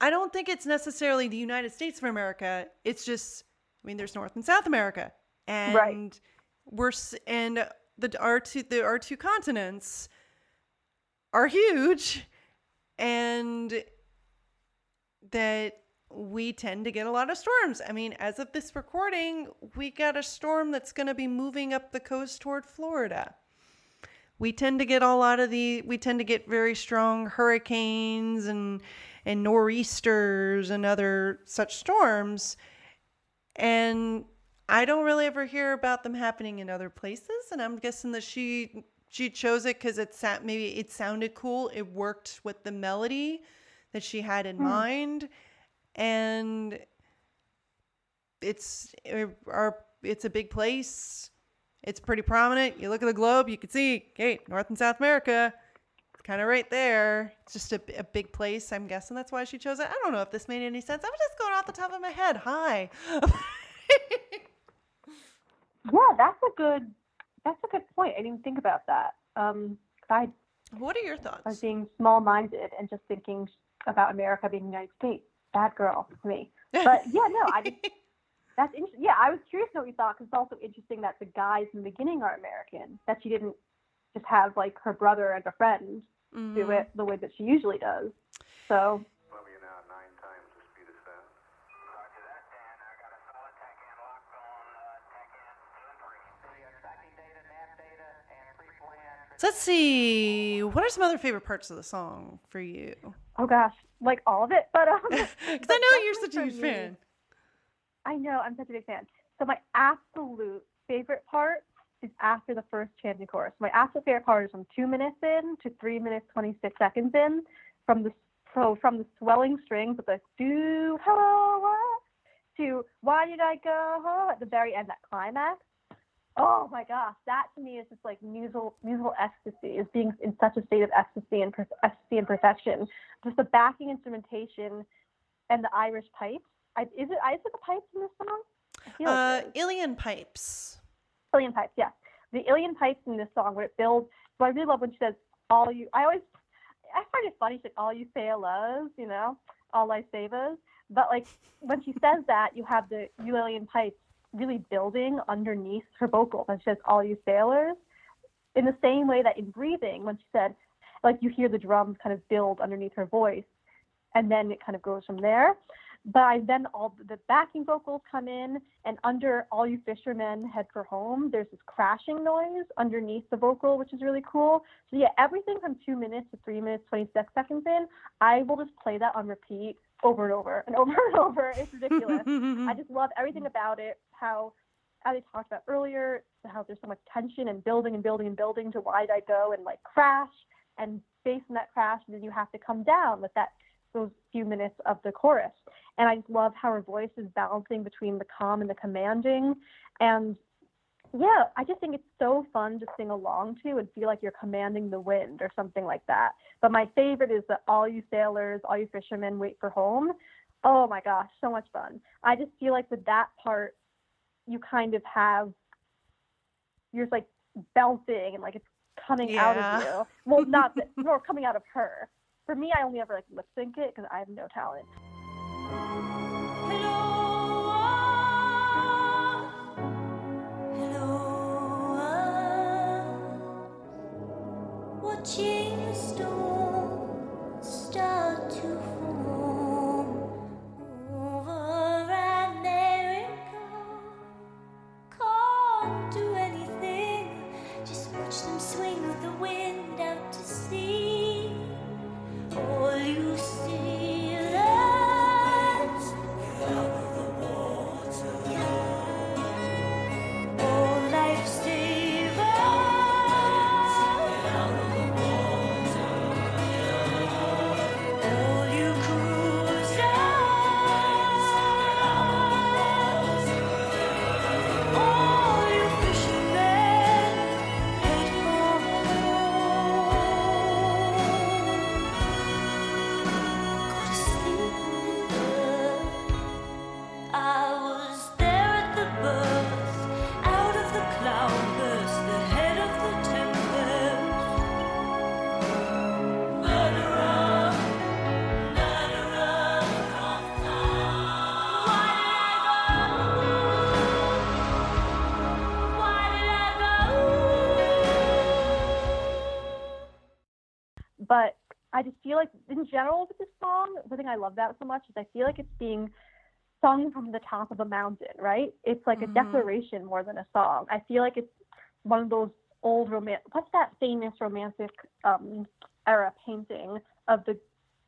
I don't think it's necessarily the United States of America. It's just I mean there's North and South America, and Right. we're and the our two the our two continents are huge and that we tend to get a lot of storms. I mean, as of this recording, we got a storm that's going to be moving up the coast toward Florida. We tend to get a lot of the we tend to get very strong hurricanes and and nor'easters and other such storms. And I don't really ever hear about them happening in other places, and I'm guessing that she she chose it because it sat maybe it sounded cool. It worked with the melody that she had in hmm. mind, and it's it, our it's a big place. It's pretty prominent. You look at the globe, you can see, hey, North and South America, kind of right there. It's just a, a big place. I'm guessing that's why she chose it. I don't know if this made any sense. I'm just going off the top of my head. Hi. Yeah, that's a good that's a good point. I didn't think about that. Um, I what are your thoughts? I was being small minded and just thinking about America being the United States. Bad girl, me. But yeah, no, I just that's interesting. Yeah, I was curious to know what you thought because it's also interesting that the guys in the beginning are American. That she didn't just have like her brother and a friend do Mhm. it the way that she usually does. So Moving you now nine times the speed of sound. Roger that, Dan. I got a solid TACAN locked on uh, TACAN two and three. The tracking data, nav data, and pre-plan. So let's see. What are some other favorite parts of the song for you? oh gosh, like all of it. But um, Because I know you're such a huge me- fan. I know, I'm such a big fan. So my absolute favorite part is after the first chanting chorus. My absolute favorite part is from two minutes in to three minutes twenty six seconds in, from the so from the swelling strings with the do hello what to why did I go at the very end that climax. Oh my gosh, that to me is just like musical musical ecstasy, is being in such a state of ecstasy and per- ecstasy and perfection. Just the backing instrumentation and the Irish pipes. I, is it is it the pipes in this song? I feel Uh, like. Uilleann Pipes. Alien pipes, yes. The alien pipes in this song where it builds. So I really love when she says all you. I always I find it funny. She's like all you sailors, you know, all I savers. But like when she says that, you have the alien pipes really building underneath her vocals, and she says all you sailors. In the same way that in breathing, when she said, like you hear the drums kind of build underneath her voice, and then it kind of goes from there. But then all the backing vocals come in, and under "All You Fishermen Head for Home," there's this crashing noise underneath the vocal, which is really cool. So yeah, everything from two minutes to three minutes twenty six seconds in, I will just play that on repeat over and over and over and over. It's ridiculous. I just love everything about it. How, as I talked about earlier, how there's so much tension and building and building and building to why did I go and like crash and based on that crash, and then you have to come down with that those few minutes of the chorus. And I just love how her voice is balancing between the calm and the commanding. And yeah, I just think it's so fun to sing along to and feel like you're commanding the wind or something like that. But my favorite is the all you sailors, all you fishermen wait for home. Oh my gosh, so much fun. I just feel like with that part, you kind of have, you're just like belting and like it's coming out of you. Well, not that, more coming out of her. For me, I only ever like lip sync it because I have no talent. Uh, uh, watching the storm start to in general with this song, the thing I love about it so much is I feel like it's being sung from the top of a mountain, right? It's like Mhm. a declaration more than a song. I feel like it's one of those old romantic. What's that famous romantic um, era painting of the?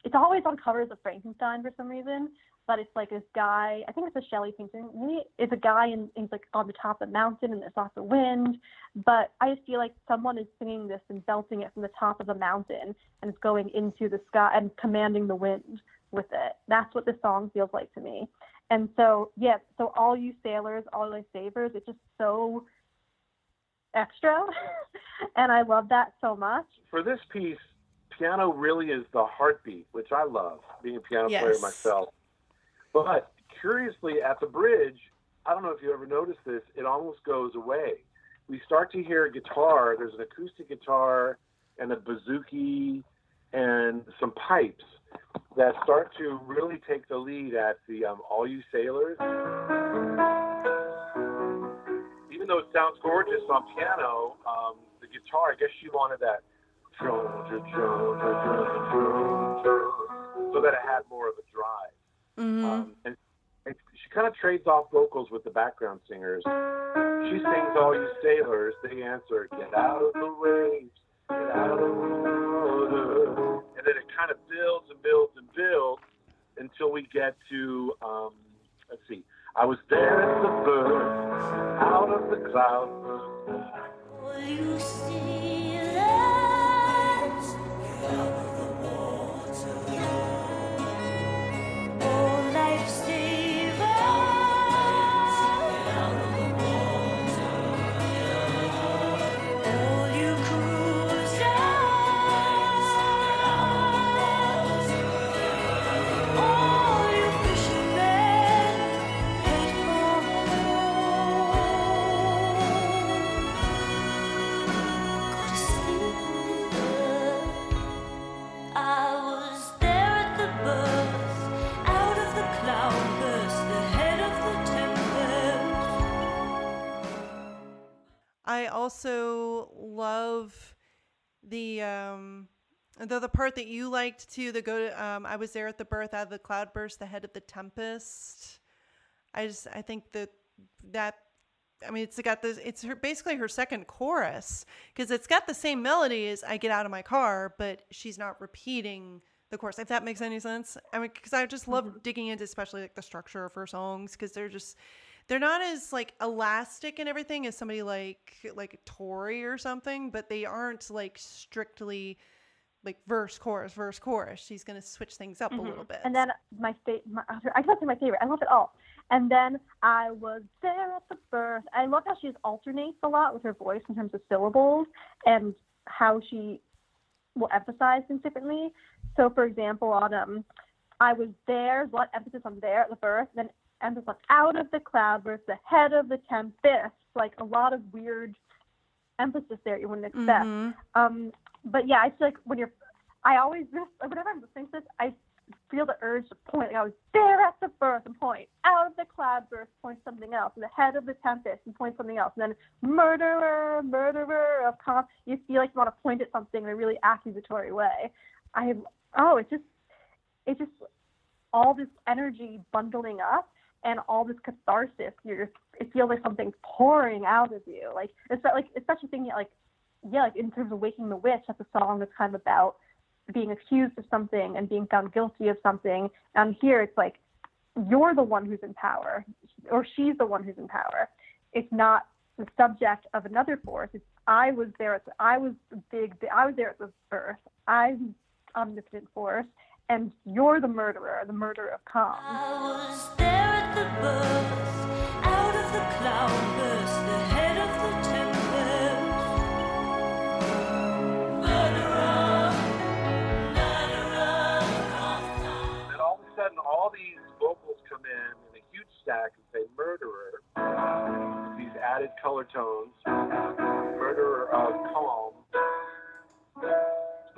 It's always on covers of Frankenstein for some reason, but it's like this guy. I think it's a Shelley painting. Maybe it's a guy and he's like on the top of a mountain and there's lots of wind. But I just feel like someone is singing this and belting it from the top of a mountain and it's going into the sky and commanding the wind with it. That's what this song feels like to me. And so, yeah, so all you sailors, all you savers, it's just so extra. and I love that so much. For this piece, piano really is the heartbeat, which I love, being a piano player myself. But curiously, at the bridge, I don't know if you ever noticed this, it almost goes away. We start to hear a guitar, there's an acoustic guitar and a bouzouki and some pipes that start to really take the lead at the um, All You Sailors. Even though it sounds gorgeous on piano, um, the guitar, I guess she wanted that so that it had more of a drive. Mhm. Um, and and she kind of trades off vocals with the background singers. She sings "All You Sailors," they answer "Get out of the waves, get out of the water," and then it kind of builds and builds and builds until we get to um, let's see. I was there at the birth, out of the clouds. All you sailors, all also love the um the the part that you liked too. The go to um I was there at the birth out of the cloudburst, the head of the tempest. I just I think that that I mean it's got this it's her basically her second chorus because it's got the same melody as I get out of my car, but she's not repeating the chorus. If that makes any sense. I mean because I just love digging into especially like the structure of her songs because they're just they're not as like elastic and everything as somebody like like Tori or something, but they aren't like strictly like verse chorus verse chorus. She's gonna switch things up a little bit. Mm-hmm. And then my favorite, I can't say my favorite. I love it all. And then I was there at the birth. I love how she alternates a lot with her voice in terms of syllables and how she will emphasize things differently. So, for example, on um, I was there, a lot of emphasis on there at the birth, then emphasis on out of the cloud versus the head of the tempest. Like a lot of weird emphasis there you wouldn't expect. Mhm. Um, but yeah, I feel like when you're, I always whenever I'm listening to this, I feel the urge to point. Like I was there at the birth and point, out of the cloud birth, point something else, and the head of the tempest and point something else, and then murderer, murderer of com. You feel like you want to point at something in a really accusatory way. I oh, it's just, it's just all this energy bundling up and all this catharsis. You're just, it feels like something's pouring out of you. Like it's like especially thinking like yeah, like in terms of Waking the Witch, that's a song that's kind of about being accused of something and being found guilty of something. And here it's like you're the one who's in power, or she's the one who's in power. It's not the subject of another force. It's I was there at the, I was the big I was there at the birth. I'm omnipotent force, and you're the murderer, the murderer of calm. Tones, "murderer of calm."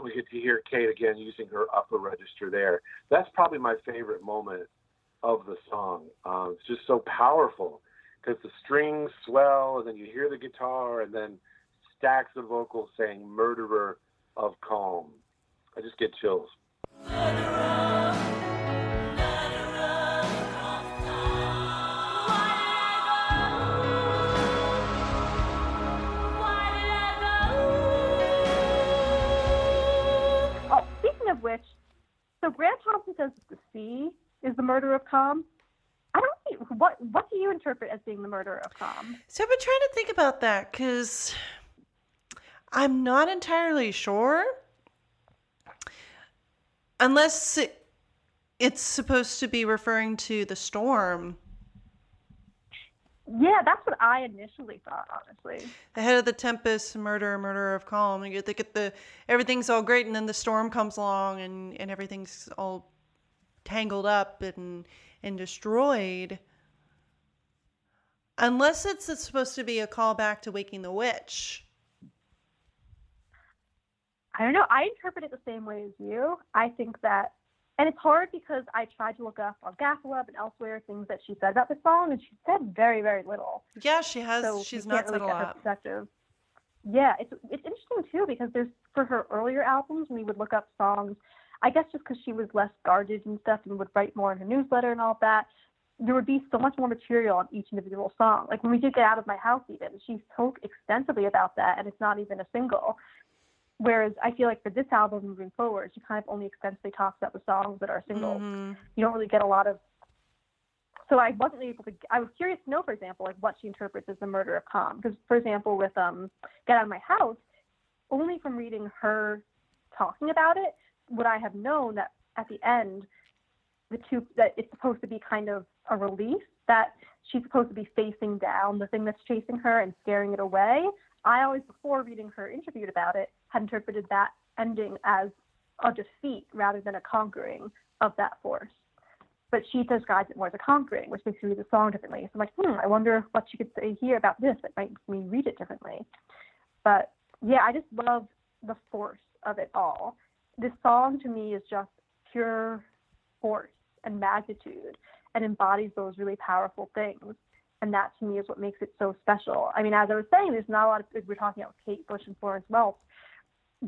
We get to hear Kate again using her upper register there. That's probably my favorite moment of the song. Um, it's just so powerful because the strings swell, and then you hear the guitar, and then stacks of vocals saying "murderer of calm." I just get chills. Oh, speaking of which, so Graeme Thomson says the sea is the murder of Calm. I don't what what do you interpret as being the murder of Calm? So I've been trying to think about that because I'm not entirely sure. Unless it, it's supposed to be referring to the storm. Yeah, that's what I initially thought, honestly. The head of the tempest, murder, murder of calm. You think at the everything's all great, and then the storm comes along, and and everything's all tangled up and and destroyed. Unless it's, it's supposed to be a callback to Waking the Witch. I don't know. I interpret it the same way as you. I think that, and it's hard because I tried to look up on Gaffaweb and elsewhere things that she said about the song, and she said very, very little. Yeah, she has. so she's not can't said a lot. perspective. Yeah, it's it's interesting too because there's for her earlier albums we would look up songs. I guess just because she was less guarded and stuff and would write more in her newsletter and all that, there would be so much more material on each individual song. Like when we did Get Out of My House, even she spoke extensively about that, and it's not even a single. Whereas I feel like for this album moving forward, she kind of only extensively talks about the songs that are singles. Mhm. You don't really get a lot of. So I wasn't able to. I was curious to know, for example, like what she interprets as the murder of Calm. Because, for example, with um, Get Out of My House, only from reading her talking about it would I have known that at the end, the two that it's supposed to be kind of a relief that she's supposed to be facing down the thing that's chasing her and scaring it away. I always, before reading her interviewed about it, had interpreted that ending as a defeat rather than a conquering of that force. But she describes it more as a conquering, which makes me read the song differently. So I'm like, hmm, I wonder what she could say here about this that might make me read it differently. But yeah, I just love the force of it all. This song to me is just pure force and magnitude and embodies those really powerful things. And that to me is what makes it so special. I mean, as I was saying, there's not a lot of, we're talking about Kate Bush and Florence Welch,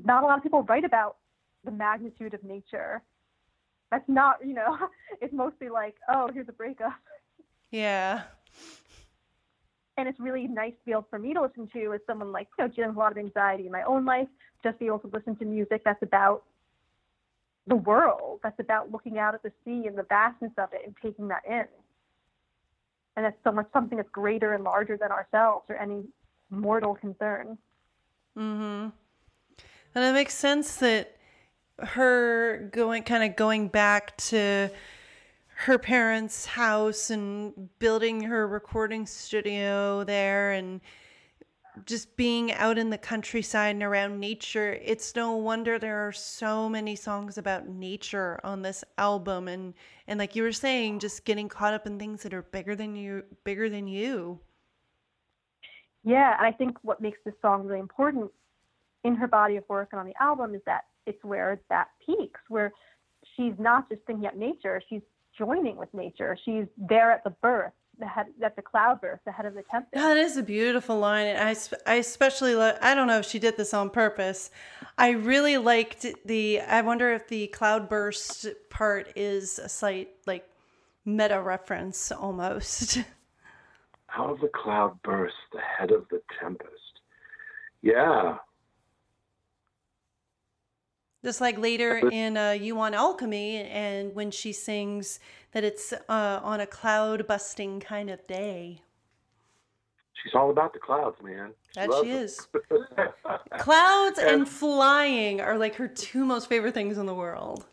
not a lot of people write about the magnitude of nature. That's not, you know, it's mostly like, oh, here's a breakup. Yeah. And it's really nice to be able for me to listen to as someone like, you know, dealing with a lot of anxiety in my own life, just be able to listen to music that's about the world, that's about looking out at the sea and the vastness of it and taking that in. And that's so much something that's greater and larger than ourselves or any mortal concern. Mm-hmm. And it makes sense that her going kind of going back to her parents' house and building her recording studio there and just being out in the countryside and around nature. It's no wonder there are so many songs about nature on this album and and like you were saying just getting caught up in things that are bigger than you bigger than you. Yeah, and I think what makes this song really important in her body of work and on the album is that it's where that peaks, where she's not just thinking about nature, she's joining with nature. She's there at the birth, the head, at the cloud birth, the head of the tempest. That is a beautiful line. And I, I especially, lo- I don't know if she did this on purpose. I really liked the, I wonder if the cloudburst part is a slight, like, meta reference almost. Out of the cloud burst, the head of the tempest. Yeah, Just like later in uh, You Want Alchemy, and when she sings that it's uh, on a cloud busting kind of day. she's all about the clouds, man. That she is. Clouds and And- flying are like her two most favorite things in the world.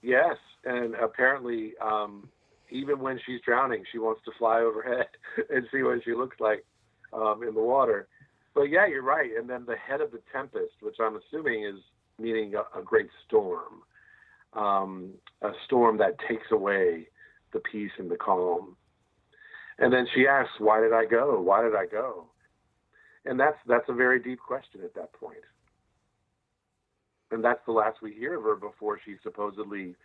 Yes, and apparently, um, even when she's drowning, she wants to fly overhead and see what she looks like um, in the water. But yeah, you're right. And then the head of the tempest, which I'm assuming is meaning a, a great storm, um, a storm that takes away the peace and the calm. And then she asks, "Why did I go? Why did I go?" And that's that's a very deep question at that point. And that's the last we hear of her before she supposedly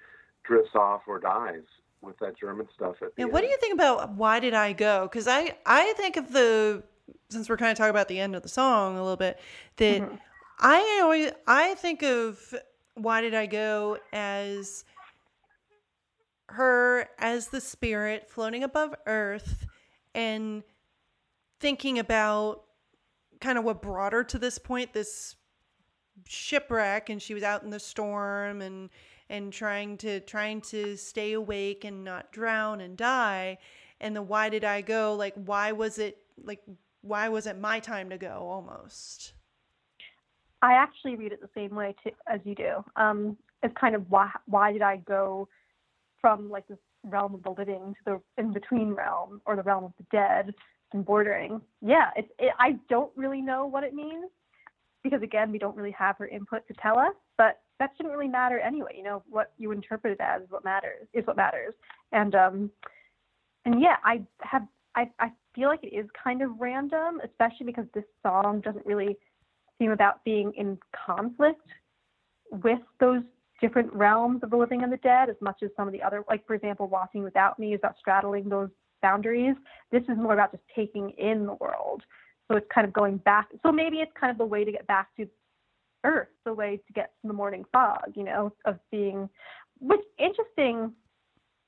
drifts off or dies with that German stuff at the Yeah, what do you think about why did I go? Because I I think of the since we're kind of talking about the end of the song a little bit that I always I think of Why Did I Go as her as the spirit floating above Earth and thinking about kind of what brought her to this point, this shipwreck, and she was out in the storm and and trying to trying to stay awake and not drown and die. And the why did I go? Like why was it like why was it my time to go almost? I actually read it the same way too, as you do. Um, it's kind of why why did I go from like this realm of the living to the in between realm or the realm of the dead and bordering? Yeah, it's it, I don't really know what it means because again we don't really have her input to tell us, but that shouldn't really matter anyway. You know what you interpret it as is what matters is what matters. And um, and yeah, I have I I feel like it is kind of random, especially because this song doesn't really seem about being in conflict with those different realms of the living and the dead as much as some of the other like for example walking without me is about straddling those boundaries. This is more about just taking in the world. So it's kind of going back so maybe it's kind of the way to get back to earth the way to get to the morning fog you know of being which interesting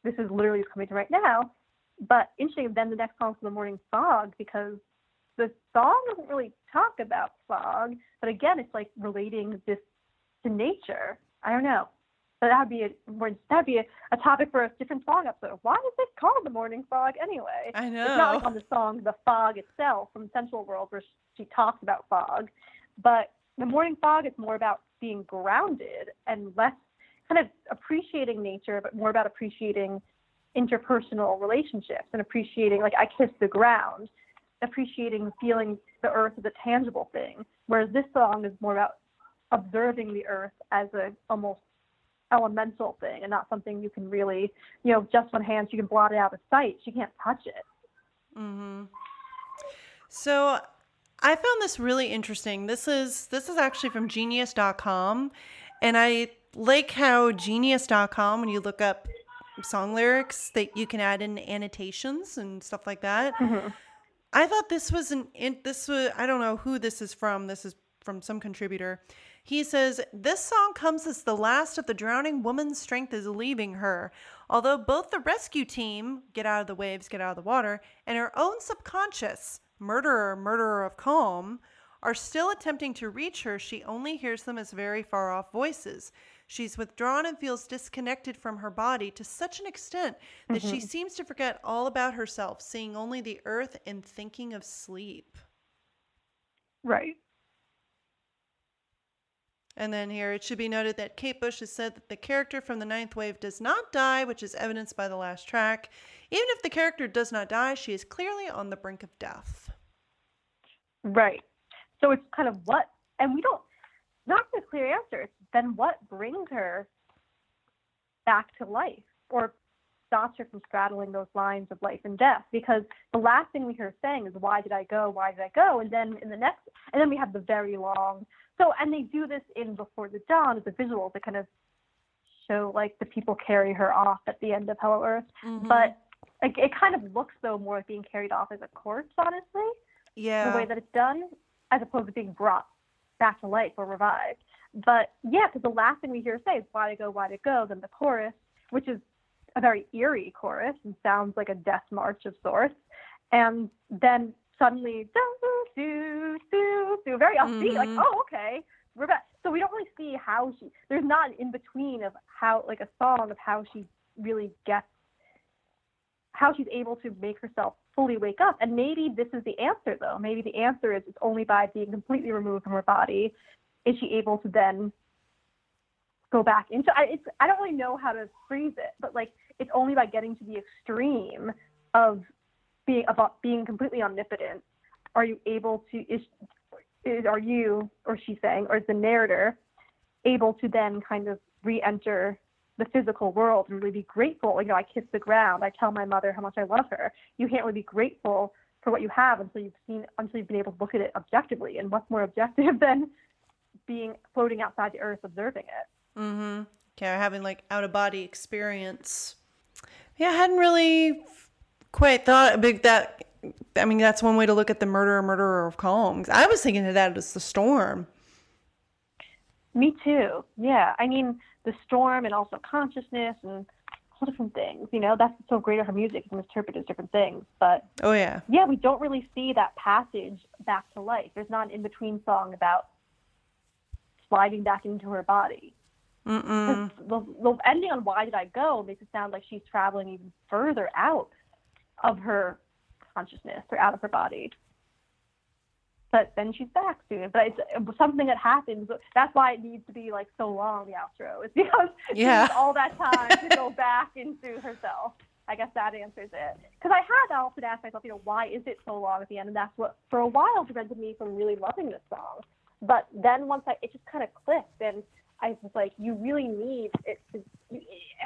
this is literally coming to right now but interesting then the next song's the morning fog because the song doesn't really talk about fog but again it's like relating this to nature I don't know. But that would be a that'd be a, a topic for a different song episode. Why is it called the morning fog anyway? I know It's not like on the song The Fog itself from Sensual World where she talks about fog. But the morning fog is more about being grounded and less kind of appreciating nature, but more about appreciating interpersonal relationships and appreciating like I kiss the ground, appreciating feeling the earth as a tangible thing. Whereas this song is more about observing the earth as a almost elemental thing and not something you can really, you know, just one hand she can blot it out of sight. She can't touch it. Mm-hmm. So I found this really interesting. This is this is actually from genius.com and I like how genius.com when you look up song lyrics that you can add in annotations and stuff like that. I thought this was an this was I don't know who this is from. This is from some contributor. He says this song comes as the last of the drowning woman's strength is leaving her. Although both the rescue team get out of the waves, get out of the water, and her own subconscious murderer, murderer of calm, are still attempting to reach her, she only hears them as very far off voices. She's withdrawn and feels disconnected from her body to such an extent that she mm-hmm. seems to forget all about herself, seeing only the earth and thinking of sleep. Right. And then here it should be noted that Kate Bush has said that the character from the ninth wave does not die, which is evidenced by the last track. Even if the character does not die, she is clearly on the brink of death. Right. So it's kind of what, and we don't, not a clear answer. It's then what brings her back to life or stops her from straddling those lines of life and death? Because the last thing we hear her saying is, why did I go? Why did I go? And then in the next, and then we have the very long, so, and they do this in Before the Dawn as a visual to kind of show like the people carry her off at the end of Hello Earth. Mm-hmm. But like, it kind of looks though more like being carried off as a corpse, honestly yeah. the way that it's done, as opposed to being brought back to life or revived. But yeah, because the last thing we hear say is "Why to go? Why to go?" Then the chorus, which is a very eerie chorus and sounds like a death march of sorts, and then suddenly do do do do very upbeat, like Mhm. oh okay, we're back. So we don't really see how she. There's not an in between of how like a song of how she really gets how she's able to make herself fully wake up. And maybe this is the answer, though. Maybe the answer is it's only by being completely removed from her body is she able to then go back into. I, it's, I don't really know how to phrase it, but like it's only by getting to the extreme of being about being completely omnipotent are you able to is, is are you or she's saying or is the narrator able to then kind of re-enter the physical world and really be grateful. You know, I kiss the ground. I tell my mother how much I love her. You can't really be grateful for what you have until you've seen, until you've been able to look at it objectively. And what's more objective than being floating outside the earth, observing it? Mm-hmm. Okay, having like out of body experience. Yeah, I hadn't really quite thought big that. I mean, that's one way to look at the murderer, murderer of calm. I was thinking of that as the storm. Me too. Yeah. I mean, the storm and also consciousness and all different things. You know, that's what's so great of her music. Can interpret as different things. But Oh yeah. yeah, we don't really see that passage back to life. There's not an in between song about sliding back into her body. The, the ending on Why Did I Go makes it sound like she's traveling even further out of her consciousness or out of her body. But then she's back soon. But it's, it something that happens. That's why it needs to be like so long, the outro. It's because Yeah. she needs all that time to go back into herself. I guess that answers it. Because I had often asked myself, you know, why is it so long at the end? And that's what, for a while, prevented me from really loving this song. But then once I, it just kind of clicked, and I was like, you really need it to,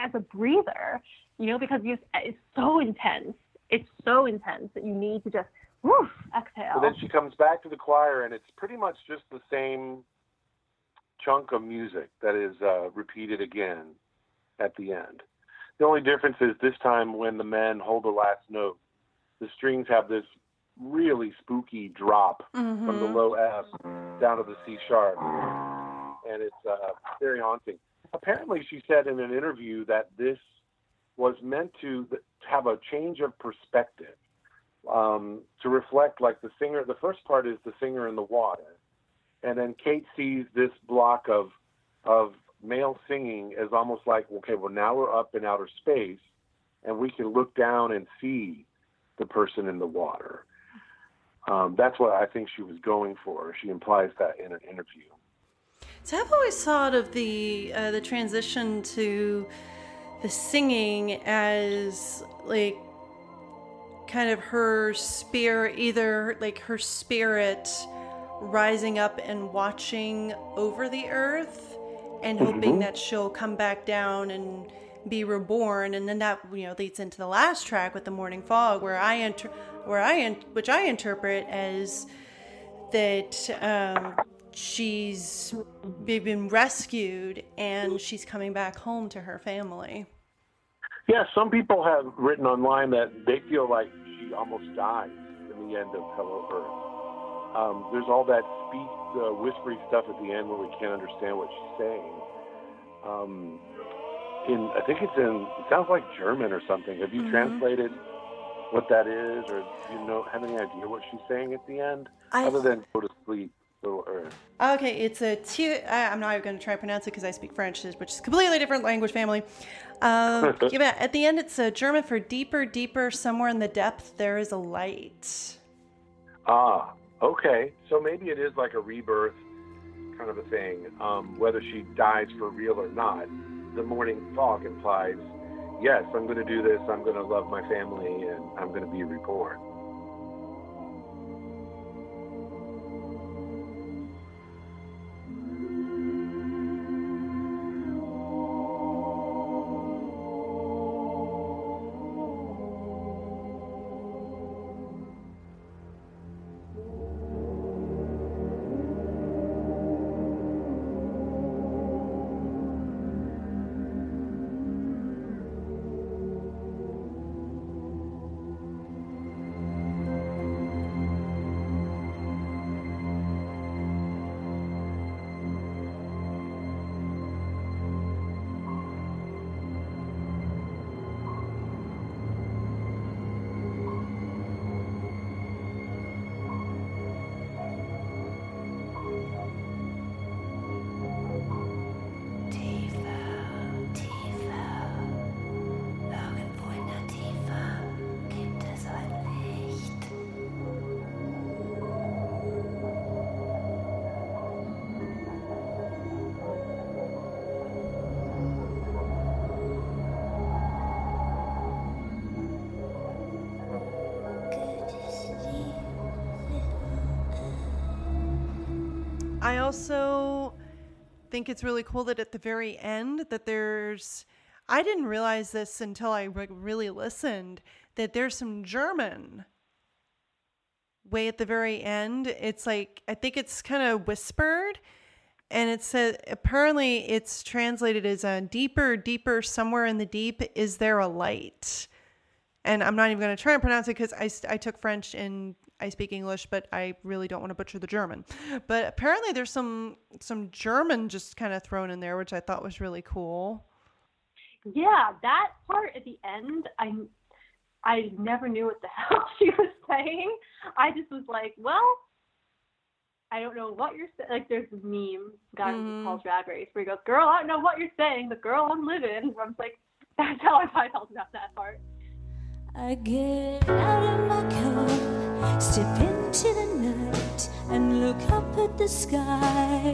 as a breather, you know, because you, it's so intense. It's so intense that you need to just, woof, exhale. But then she comes back to the choir, and it's pretty much just the same chunk of music that is uh, repeated again at the end. The only difference is this time when the men hold the last note, the strings have this really spooky drop from the Mhm. low F down to the C sharp, and it's uh, very haunting. Apparently, she said in an interview that this was meant to have a change of perspective um, to reflect like the singer. The first part is the singer in the water, and then Kate sees this block of of male singing as almost like okay, well now we're up in outer space, and we can look down and see the person in the water. Um, that's what I think she was going for. She implies that in an interview. So I've always thought of the uh, the transition to the singing as like kind of her spirit, either like her spirit rising up and watching over the earth and hoping Mhm. that she'll come back down and be reborn and then that you know leads into the last track with the morning fog where i enter where i in- which i interpret as that um, she's been rescued and she's coming back home to her family Yeah, some people have written online that they feel like she almost dies in the end of Hello Earth. Um, there's all that speak, uh, whispery stuff at the end where we can't understand what she's saying. Um, in I think it's in it sounds like German or something. Have you Mhm. translated what that is, or do you know have any idea what she's saying at the end, I- other than go to sleep, little Earth? Okay, it's a T. I- I'm not even going to try and pronounce it because I speak French, which is a completely different language family. Um, yeah, at the end, it's a German for deeper, deeper. Somewhere in the depth, there is a light. Ah, okay. So maybe it is like a rebirth kind of a thing. Um, whether she dies for real or not, the morning fog implies, yes, I'm going to do this. I'm going to love my family, and I'm going to be reborn. Think it's really cool that at the very end that there's I didn't realize this until I re- really listened that there's some German way at the very end. It's like I think it's kind of whispered and it says apparently it's translated as a deeper deeper somewhere in the deep is there a light and i'm not even going to try and pronounce it because I, I took french in I speak English, but I really don't want to butcher the German. But apparently, there's some some German just kind of thrown in there, which I thought was really cool. Yeah, that part at the end, I I never knew what the hell she was saying. I just was like, well, I don't know what you're saying. Like, there's a meme guy Mhm. who calls Drag Race where he goes, "Girl, I don't know what you're saying, The girl, I'm living." Where I'm like, that's how I felt about that part. I get out of my car, step into the night, and look up at the sky.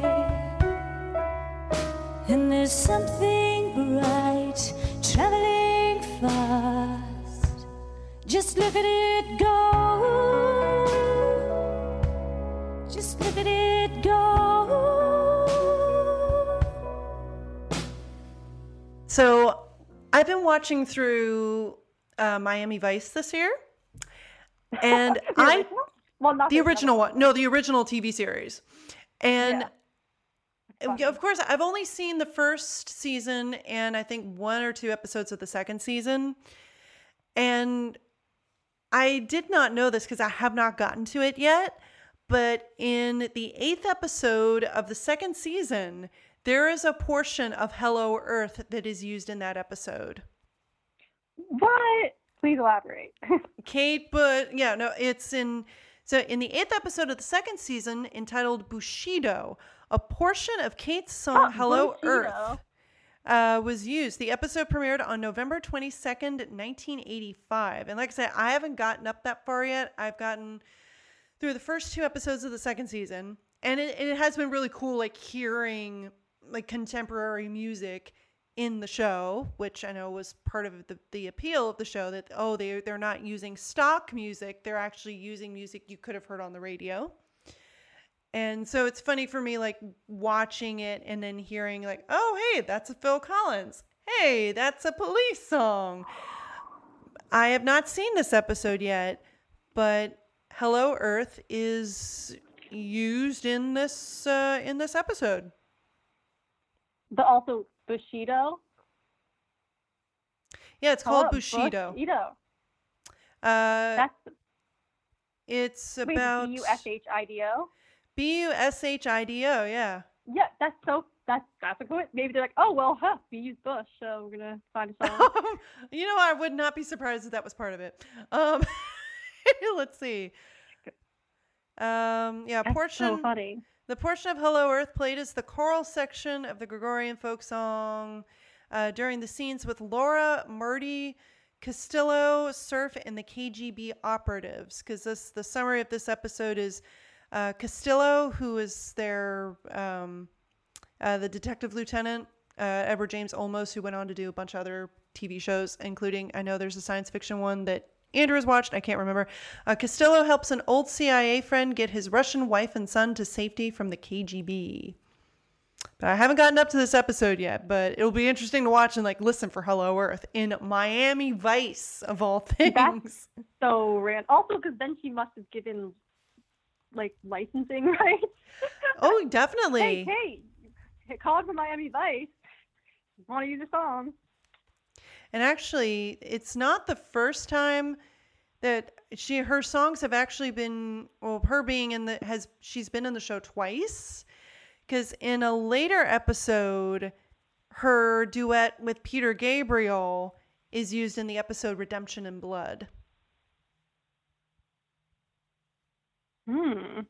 And there's something bright traveling fast. Just look at it go. Just look at it go. So I've been watching through uh, Miami Vice this year, and I well, not the original one, no, the original TV series, and. Yeah, Of course, I've only seen the first season and I think one or two episodes of the second season. And I did not know this because I have not gotten to it yet. But in the eighth episode of the second season, there is a portion of Hello Earth that is used in that episode. What? Please elaborate. Kate, but yeah, no, it's in so in the eighth episode of the second season, entitled Bushido, a portion of Kate's song Oh, "Hello Bushido. Earth" uh, was used. The episode premiered on November twenty second, nineteen eighty five, and like I said, I haven't gotten up that far yet. I've gotten through the first two episodes of the second season, and it, it has been really cool, like hearing like contemporary music in the show, which I know was part of the, the appeal of the show that oh they they're not using stock music, they're actually using music you could have heard on the radio. And so it's funny for me like watching it and then hearing like, "Oh, hey, that's a Phil Collins. Hey, that's a police song." I have not seen this episode yet, but Hello Earth is used in this uh, in this episode. but also Bushido. Yeah, it's called Bushido. Bushido. Uh, That's it's about B U S H I D O. B U S H I D O. Yeah. Yeah, that's so that's that's a good. Maybe they're like, oh well, huh, we use Bush, so we're gonna find a song. you know, I would not be surprised if that was part of it. Um, let's see. Um, yeah, That's portion. so funny. The portion of Hello Earth played is the choral section of the Georgian folk song uh, during the scenes with Laura, Murdy, Castillo, Surf, and the KGB operatives. Because this, the summary of this episode is uh, Castillo, who is their um, uh, the detective lieutenant, uh, Edward James Olmos, who went on to do a bunch of other TV shows, including I know there's a science fiction one that Andrew has watched. I can't remember. Uh, Castillo helps an old CIA friend get his Russian wife and son to safety from the KGB. But I haven't gotten up to this episode yet, but it'll be interesting to watch and like listen for Hello Earth in Miami Vice of all things. That's- So ran. Also, because then she must have given like licensing rights. oh, definitely. hey, hey, call from Miami Vice. Want to use a song? And actually, it's not the first time that she her songs have actually been well her being in the has she's been in the show twice cuz in a later episode her duet with Peter Gabriel is used in the episode Redemption in Blood. Hmm.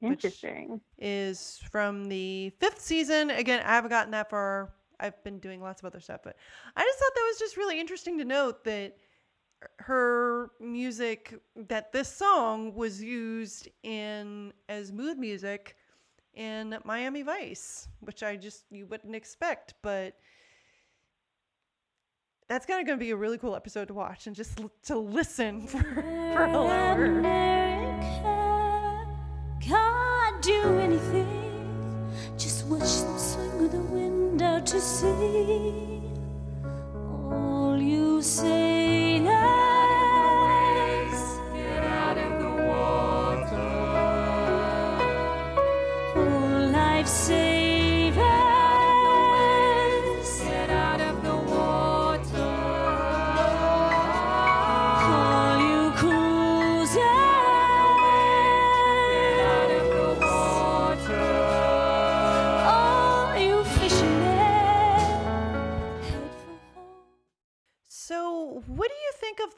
Interesting. is from the fifth season. Again, I haven't gotten that far. I've been doing lots of other stuff, but I just thought that was just really interesting to note that her music, that this song was used in as mood music in Miami Vice, which I just you wouldn't expect, but that's kind of going to be a really cool episode to watch and just l- to listen for, for Hello Earth. America can't do anything. Just watch them swing with the wind to see. All you sailors,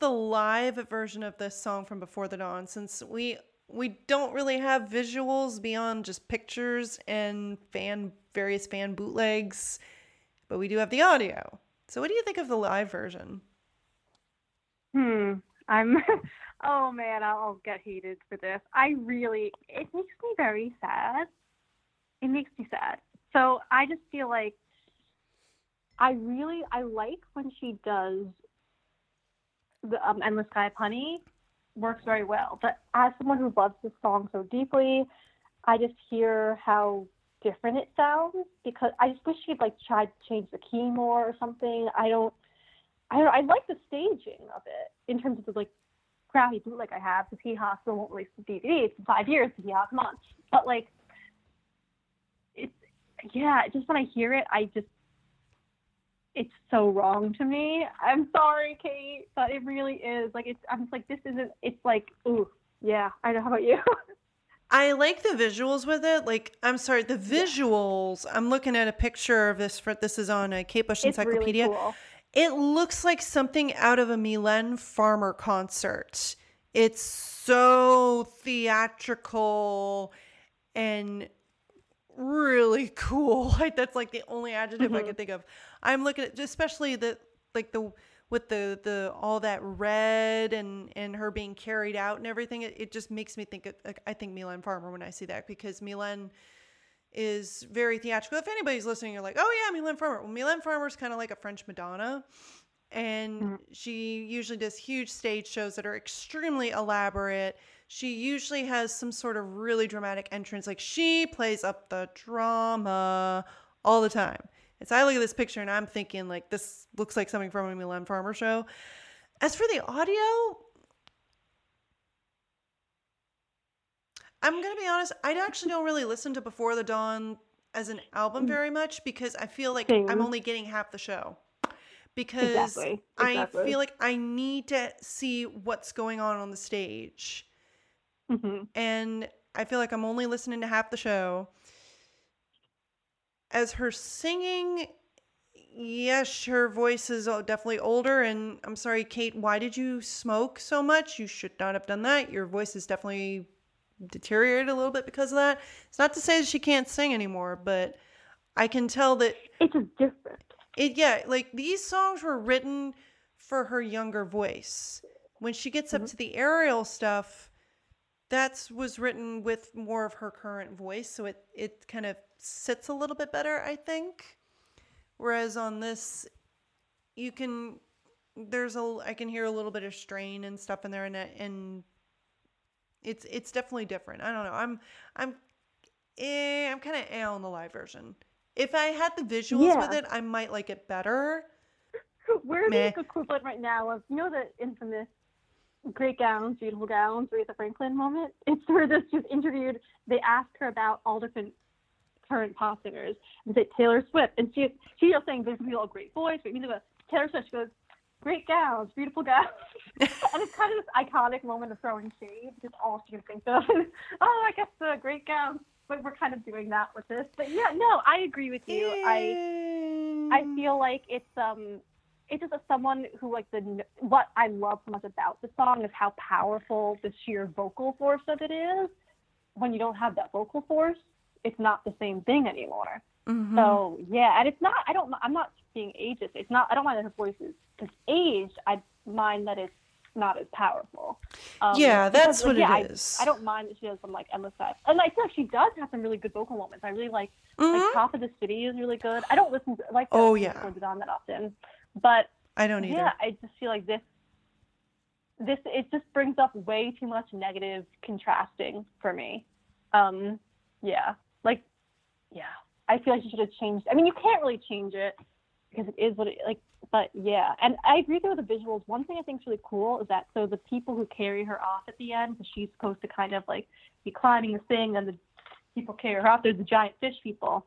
the live version of this song from Before the Dawn? Since we we don't really have visuals beyond just pictures and fan various fan bootlegs, but we do have the audio. So, what do you think of the live version? Hmm. I'm. oh man, I'll get hated for this. I really. It makes me very sad. It makes me sad. So I just feel like. I really I like when she does. The um, endless sky of honey, works very well. But as someone who loves this song so deeply, I just hear how different it sounds because I just wish she'd like tried to change the key more or something. I don't. I don't. I like the staging of it in terms of the like crappy bootleg I have because Hee Haw still won't release the DVD. It's five years. Hee Haw, come on. But like, it's yeah. Just when I hear it, I just it's so wrong to me. I'm sorry, Kate, but it really is. Like it's. I'm just like this isn't. It's like ooh yeah. I know. How about you? I like the visuals with it. Like, I'm sorry, the visuals. I'm looking at a picture of this. For this is on a Kate Bush it's really Encyclopedia. cool. It looks like something out of a Mylène Farmer concert. It's so theatrical and really cool. Like that's like the only adjective I Mhm. can think of. I'm looking at especially the like the with the the all that red and and her being carried out and everything. It, it just makes me think of, like I think Mylène Farmer when I see that because Mylène is very theatrical. If anybody's listening, you're like, oh yeah, Mylène Farmer. Well, Mylène Farmer is kind of like a French Madonna, and Mhm. she usually does huge stage shows that are extremely elaborate. She usually has some sort of really dramatic entrance. Like she plays up the drama all the time. And so I look at this picture and I'm thinking like this looks like something from a Mylène Farmer show. As for the audio, I'm gonna be honest. I actually don't really listen to Before the Dawn as an album very much because I feel like I'm only getting half the show. Because Exactly. I feel like I need to see what's going on on the stage, hmm and I feel like I'm only listening to half the show. As her singing, yes, her voice is uh, definitely older. And I'm sorry, Kate, why did you smoke so much? You should not have done that. Your voice is definitely deteriorated a little bit because of that. It's not to say that she can't sing anymore, but I can tell that It's just different. it yeah, like these songs were written for her younger voice. When she gets up Mhm. to the aerial stuff, that's was written with more of her current voice, so it it kind of sits a little bit better, I think. Whereas on this, you can there's a I can hear a little bit of strain and stuff in there, and it- and it's it's definitely different. I don't know. I'm I'm eh, I'm kind of eh on the live version. If I had the visuals with it, I might like it better. We're Meh. the equivalent right now of you know the infamous great gowns, beautiful gowns, Aretha Franklin moment. It's where this she's interviewed. They asked her about all different current pop singers and say Taylor Swift, and she she's just saying there's gonna be all great voice, great music. but Taylor Swift, she goes great gowns, beautiful gowns, and it's kind of this iconic moment of throwing shade because all she can think of is oh I guess the great gowns. But we're kind of doing that with this. But yeah, no, I agree with you. I I feel like it's um it's just a, someone who like the what I love so much about the song is how powerful the sheer vocal force of it is. When you don't have that vocal force, it's not the same thing anymore. Mhm. So yeah, and it's not. I don't. I'm not being ageist. It's not. I don't mind that her voice is, is aged. I mind that it's not as powerful. Um, yeah, that's because, what like, yeah, it is. I, I don't mind that she does some like side, and I feel like she does have some really good vocal moments. I really like Mhm. like Top of the City is really good. I don't listen to like Oh, yeah. Dawn that often, but I don't either. yeah, I just feel like this this it just brings up way too much negative contrasting for me. Um, yeah, yeah, I feel like you should have changed. I mean, you can't really change it because it is what it like. But yeah, and I agree with the visuals. One thing I think is really cool is that so the people who carry her off at the end, because she's supposed to kind of like be climbing the thing, and the people carry her off. There's the giant fish people,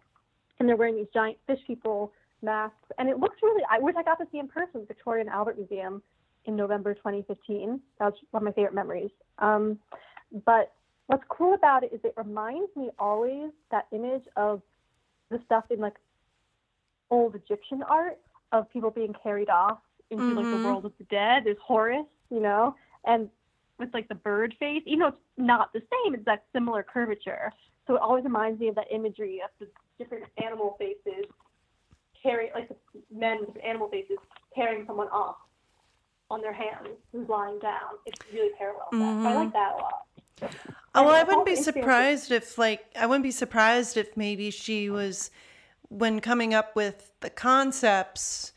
and they're wearing these giant fish people masks, and it looks really. I wish I got to see in person the Victoria and Albert Museum in November 2015. That was one of my favorite memories. Um, but what's cool about it is it reminds me always that image of the stuff in like old Egyptian art of people being carried off into like Mhm. the world of the dead. There's Horus, you know, and with like the bird face, even though it's not the same, it's that similar curvature. So it always reminds me of that imagery of the different animal faces carry like the men with animal faces carrying someone off on their hands who's lying down. It's really parallel. that. So I Mhm. like that a lot. Oh, well, I wouldn't be surprised if, like, I wouldn't be surprised if maybe she was, when coming up with the concepts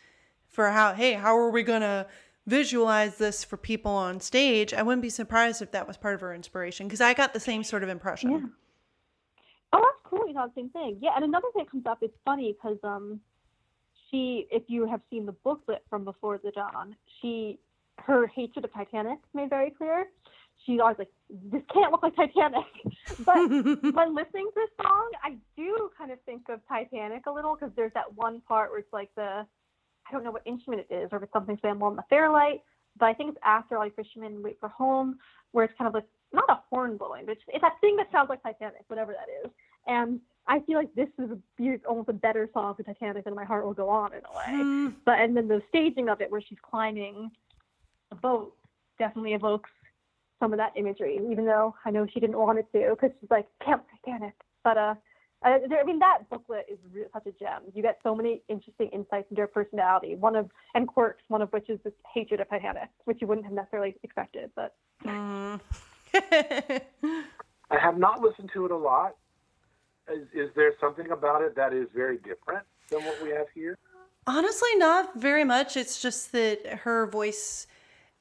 for how, hey, how are we going to visualize this for people on stage? I wouldn't be surprised if that was part of her inspiration because I got the same sort of impression. Yeah. Oh, that's cool. You know, the same thing. Yeah, and another thing that comes up, it's funny because um, she, if you have seen the booklet from Before the Dawn, she, her hatred of Titanic made very clear. She's always like, this can't look like Titanic. but when listening to this song, I do kind of think of Titanic a little because there's that one part where it's like the, I don't know what instrument it is or if it's something Samuel on the Fairlight, but I think it's after like Fishermen Wait for Home, where it's kind of like not a horn blowing, but it's, it's that thing that sounds like Titanic, whatever that is. And I feel like this is a almost a better song for Titanic than My Heart Will Go On in a way. Hmm. But and then the staging of it, where she's climbing the boat, definitely evokes some of that imagery. Even though I know she didn't want it to, because she's like Camp Titanic. But uh, I, I mean that booklet is re- such a gem. You get so many interesting insights into her personality. One of and quirks, one of which is this hatred of Titanic, which you wouldn't have necessarily expected. But Hmm. I have not listened to it a lot. Is, is there something about it that is very different than what we have here? Honestly, not very much. It's just that her voice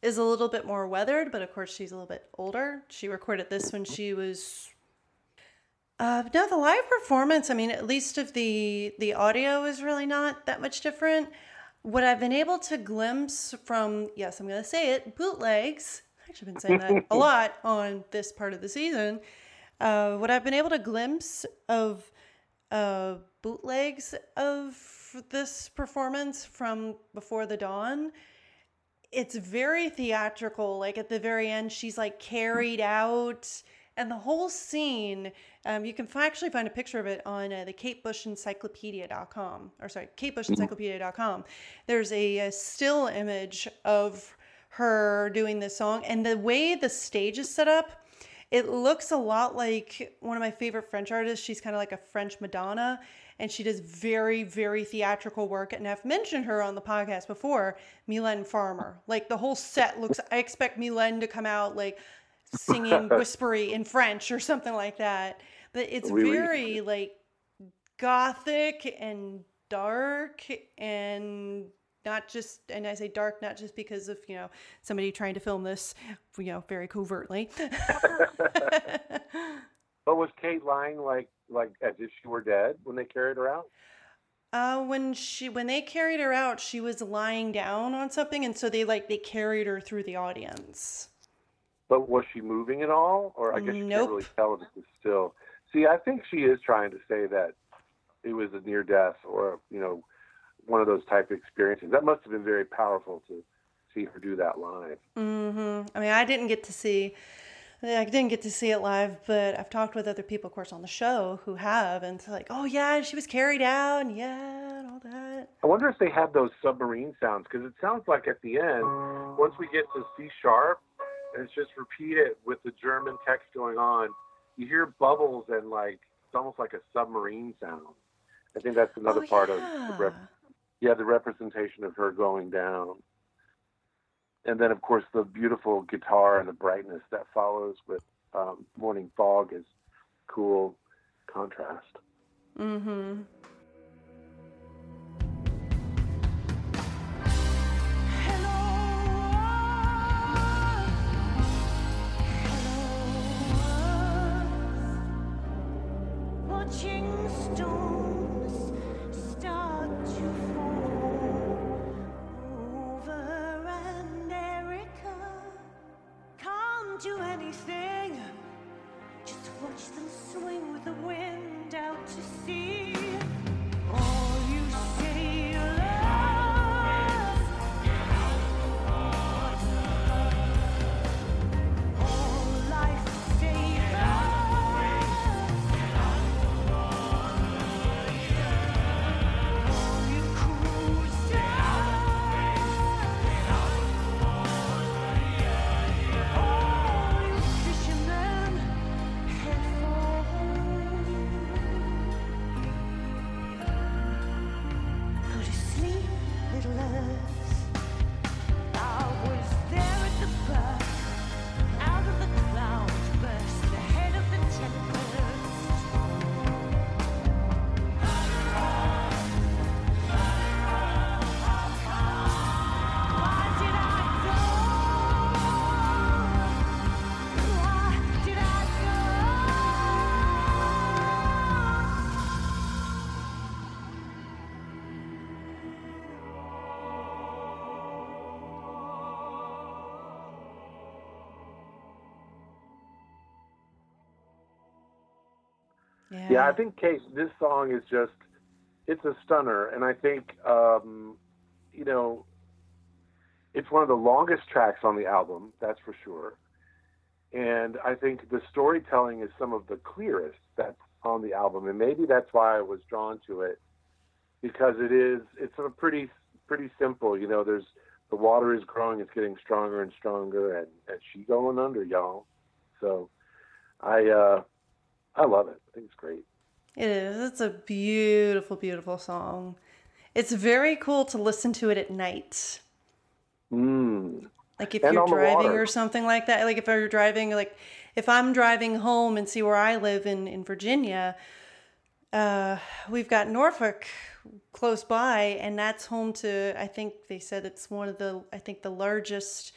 is a little bit more weathered, but of course she's a little bit older. She recorded this when she was. Uh, no, the live performance. I mean, at least of the the audio is really not that much different. What I've been able to glimpse from, yes, I'm going to say it, bootlegs. I've actually been saying that a lot on this part of the season. Uh, what I've been able to glimpse of uh, bootlegs of this performance from Before the Dawn, it's very theatrical. Like at the very end, she's like carried out, and the whole scene. Um, you can actually find a picture of it on uh, the KateBushEncyclopedia.com, or sorry, KateBushEncyclopedia.com. There's a, a still image of her doing this song, and the way the stage is set up, it looks a lot like one of my favorite French artists. She's kind of like a French Madonna, and she does very, very theatrical work. And I've mentioned her on the podcast before, Mylène Farmer. Like the whole set looks. I expect Mylène to come out like singing whispery in French or something like that. But it's very like gothic and dark and not just and I say dark not just because of, you know, somebody trying to film this, you know, very covertly. But was Kate lying like like as if she were dead when they carried her out? Uh, when she when they carried her out, she was lying down on something, and so they like they carried her through the audience. But was she moving at all? Or I guess you Nope. can't really tell if it was still. See, I think she is trying to say that it was a near death or, you know, one of those type of experiences. That must have been very powerful to see her do that live. Mm-hmm. I mean, I didn't get to see, I didn't get to see it live, but I've talked with other people, of course, on the show who have, and it's like, oh yeah, she was carried out, and yeah, and all that. I wonder if they had those submarine sounds because it sounds like at the end, once we get to C sharp, and it's just repeated with the German text going on, you hear bubbles and like it's almost like a submarine sound. I think that's another oh, part yeah. of the rep- yeah the representation of her going down. And then of course the beautiful guitar and the brightness that follows with um, Morning Fog is cool contrast. Mm-hmm. Anything. Just watch them swing with the wind out to sea. Yeah, I think Kate, this song is just it's a stunner, and I think um, you know it's one of the longest tracks on the album, that's for sure. And I think the storytelling is some of the clearest that's on the album, and maybe that's why I was drawn to it because it is it's a pretty pretty simple. You know, there's the water is growing, it's getting stronger and stronger, and and she going under, y'all. So I uh, I love it. I think it's great. It is. It's a beautiful, beautiful song. It's very cool to listen to it at night. Mm. Like if And you're driving or something like that. Like if you're driving, like if I'm driving home and see where I live in, in Virginia, uh, we've got Norfolk close by, and that's home to, I think they said it's one of the, I think the largest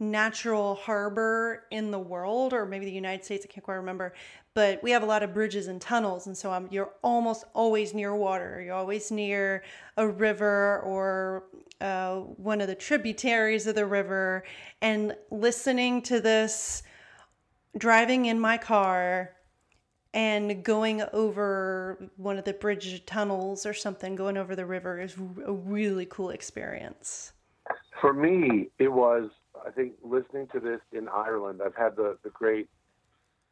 natural harbor in the world, or maybe the United States, I can't quite remember. But we have a lot of bridges and tunnels, and so um, you're almost always near water. You're always near a river or uh, one of the tributaries of the river, and listening to this driving in my car and going over one of the bridge tunnels or something, going over the river is a really cool experience. For me, it was, I think, listening to this in Ireland. I've had the, the great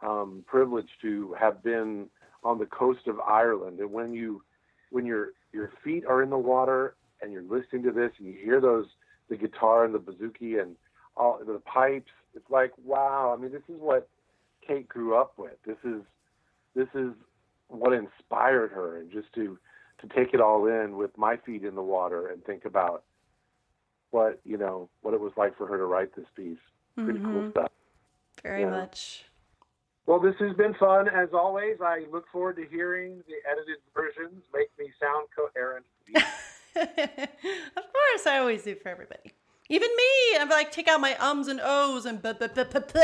um, privilege to have been on the coast of Ireland. And when you, when your, your feet are in the water and you're listening to this and you hear those, the guitar and the bouzouki and all the pipes, it's like, wow. I mean, this is what Kate grew up with. This is, this is what inspired her and just to, to take it all in with my feet in the water and think about what you know what it was like for her to write this piece. Pretty cool Mhm. stuff. Very Yeah. much. Well, this has been fun as always. I look forward to hearing the edited versions. Make me sound coherent. of course, I always do for everybody. Even me, I'm like take out my ums and ohs and but but but but.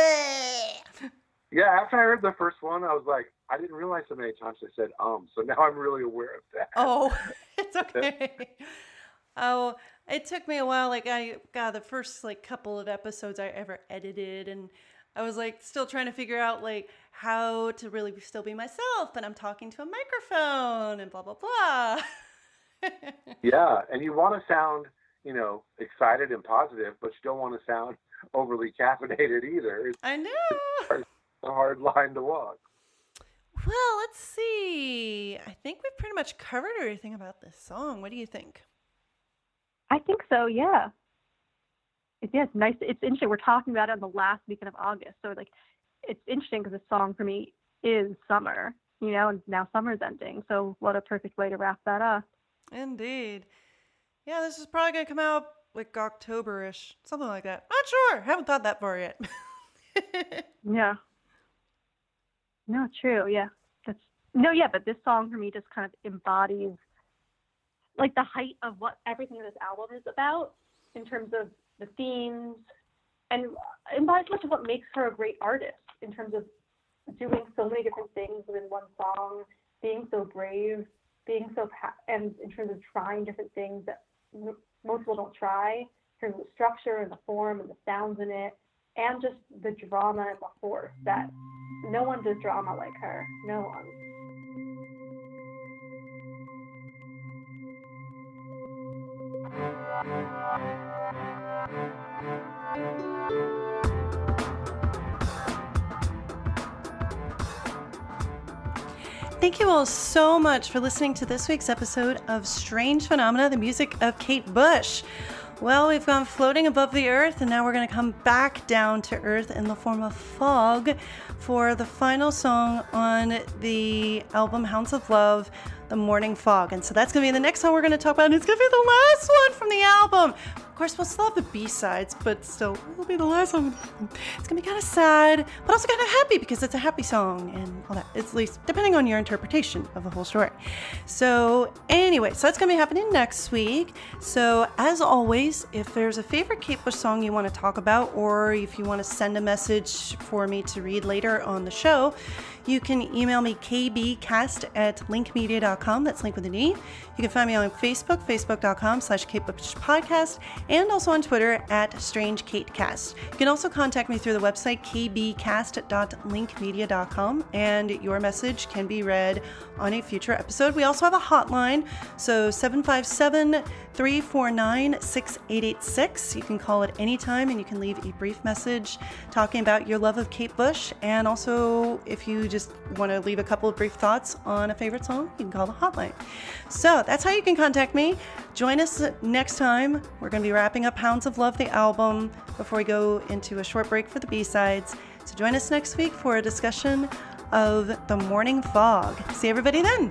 yeah, after I heard the first one, I was like, I didn't realize so many times I said um. So now I'm really aware of that. Oh, it's okay. Oh, it took me a while. Like I got the first like couple of episodes I ever edited, and I was like still trying to figure out like how to really still be myself, but I'm talking to a microphone and blah blah blah. Yeah, and you want to sound, you know, excited and positive, but you don't want to sound overly caffeinated either. It's I know. a hard line to walk. Well, let's see. I think we've pretty much covered everything about this song. What do you think? I think so. Yeah. It's, yeah, it's nice. It's interesting. We're talking about it on the last weekend of August, so like, it's interesting because this song for me is summer, you know, and now summer's ending. So what a perfect way to wrap that up. Indeed. Yeah, this is probably gonna come out like October-ish, something like that. Not sure. Haven't thought that far yet. Yeah. No, true. Yeah. That's no, yeah, but this song for me just kind of embodies like the height of what everything in this album is about in terms of the themes and embodies much of what makes her a great artist in terms of doing so many different things within one song, being so brave, being so pa- and in terms of trying different things that most people don't try, of the structure and the form and the sounds in it, and just the drama and the force that no one does drama like her. No one. Thank you all so much for listening to this week's episode of Strange Phenomena, the music of Kate Bush. Well, we've gone floating above the earth, and now we're going to come back down to earth in the form of fog for the final song on the album Hounds of Love, The Morning Fog. And so that's going to be the next song we're going to talk about, and it's going to be the last one from the album. Of course, we'll still have the B sides, but still, it'll be the last one. It's to be kind of sad, but also kind of happy because it's a happy song and all that. It's at least depending on your interpretation of the whole story. So, anyway, so that's to be happening next week. So, as always, if there's a favorite Kate Bush song you want to talk about, or if you want to send a message for me to read later on the show, You can email me kbcast at linkmedia.com. That's link with an E. You can find me on Facebook, facebook.com slash Podcast, and also on Twitter at Strange Kate Cast. You can also contact me through the website kbcast.linkmedia.com, and your message can be read on a future episode. We also have a hotline, so 757 349 6886. You can call at any time and you can leave a brief message talking about your love of Kate Bush. And also, if you just want to leave a couple of brief thoughts on a favorite song, you can call the hotline. So that's how you can contact me. Join us next time. We're going to be wrapping up Hounds of Love, the album, before we go into a short break for the B sides. So join us next week for a discussion of the morning fog. See everybody then.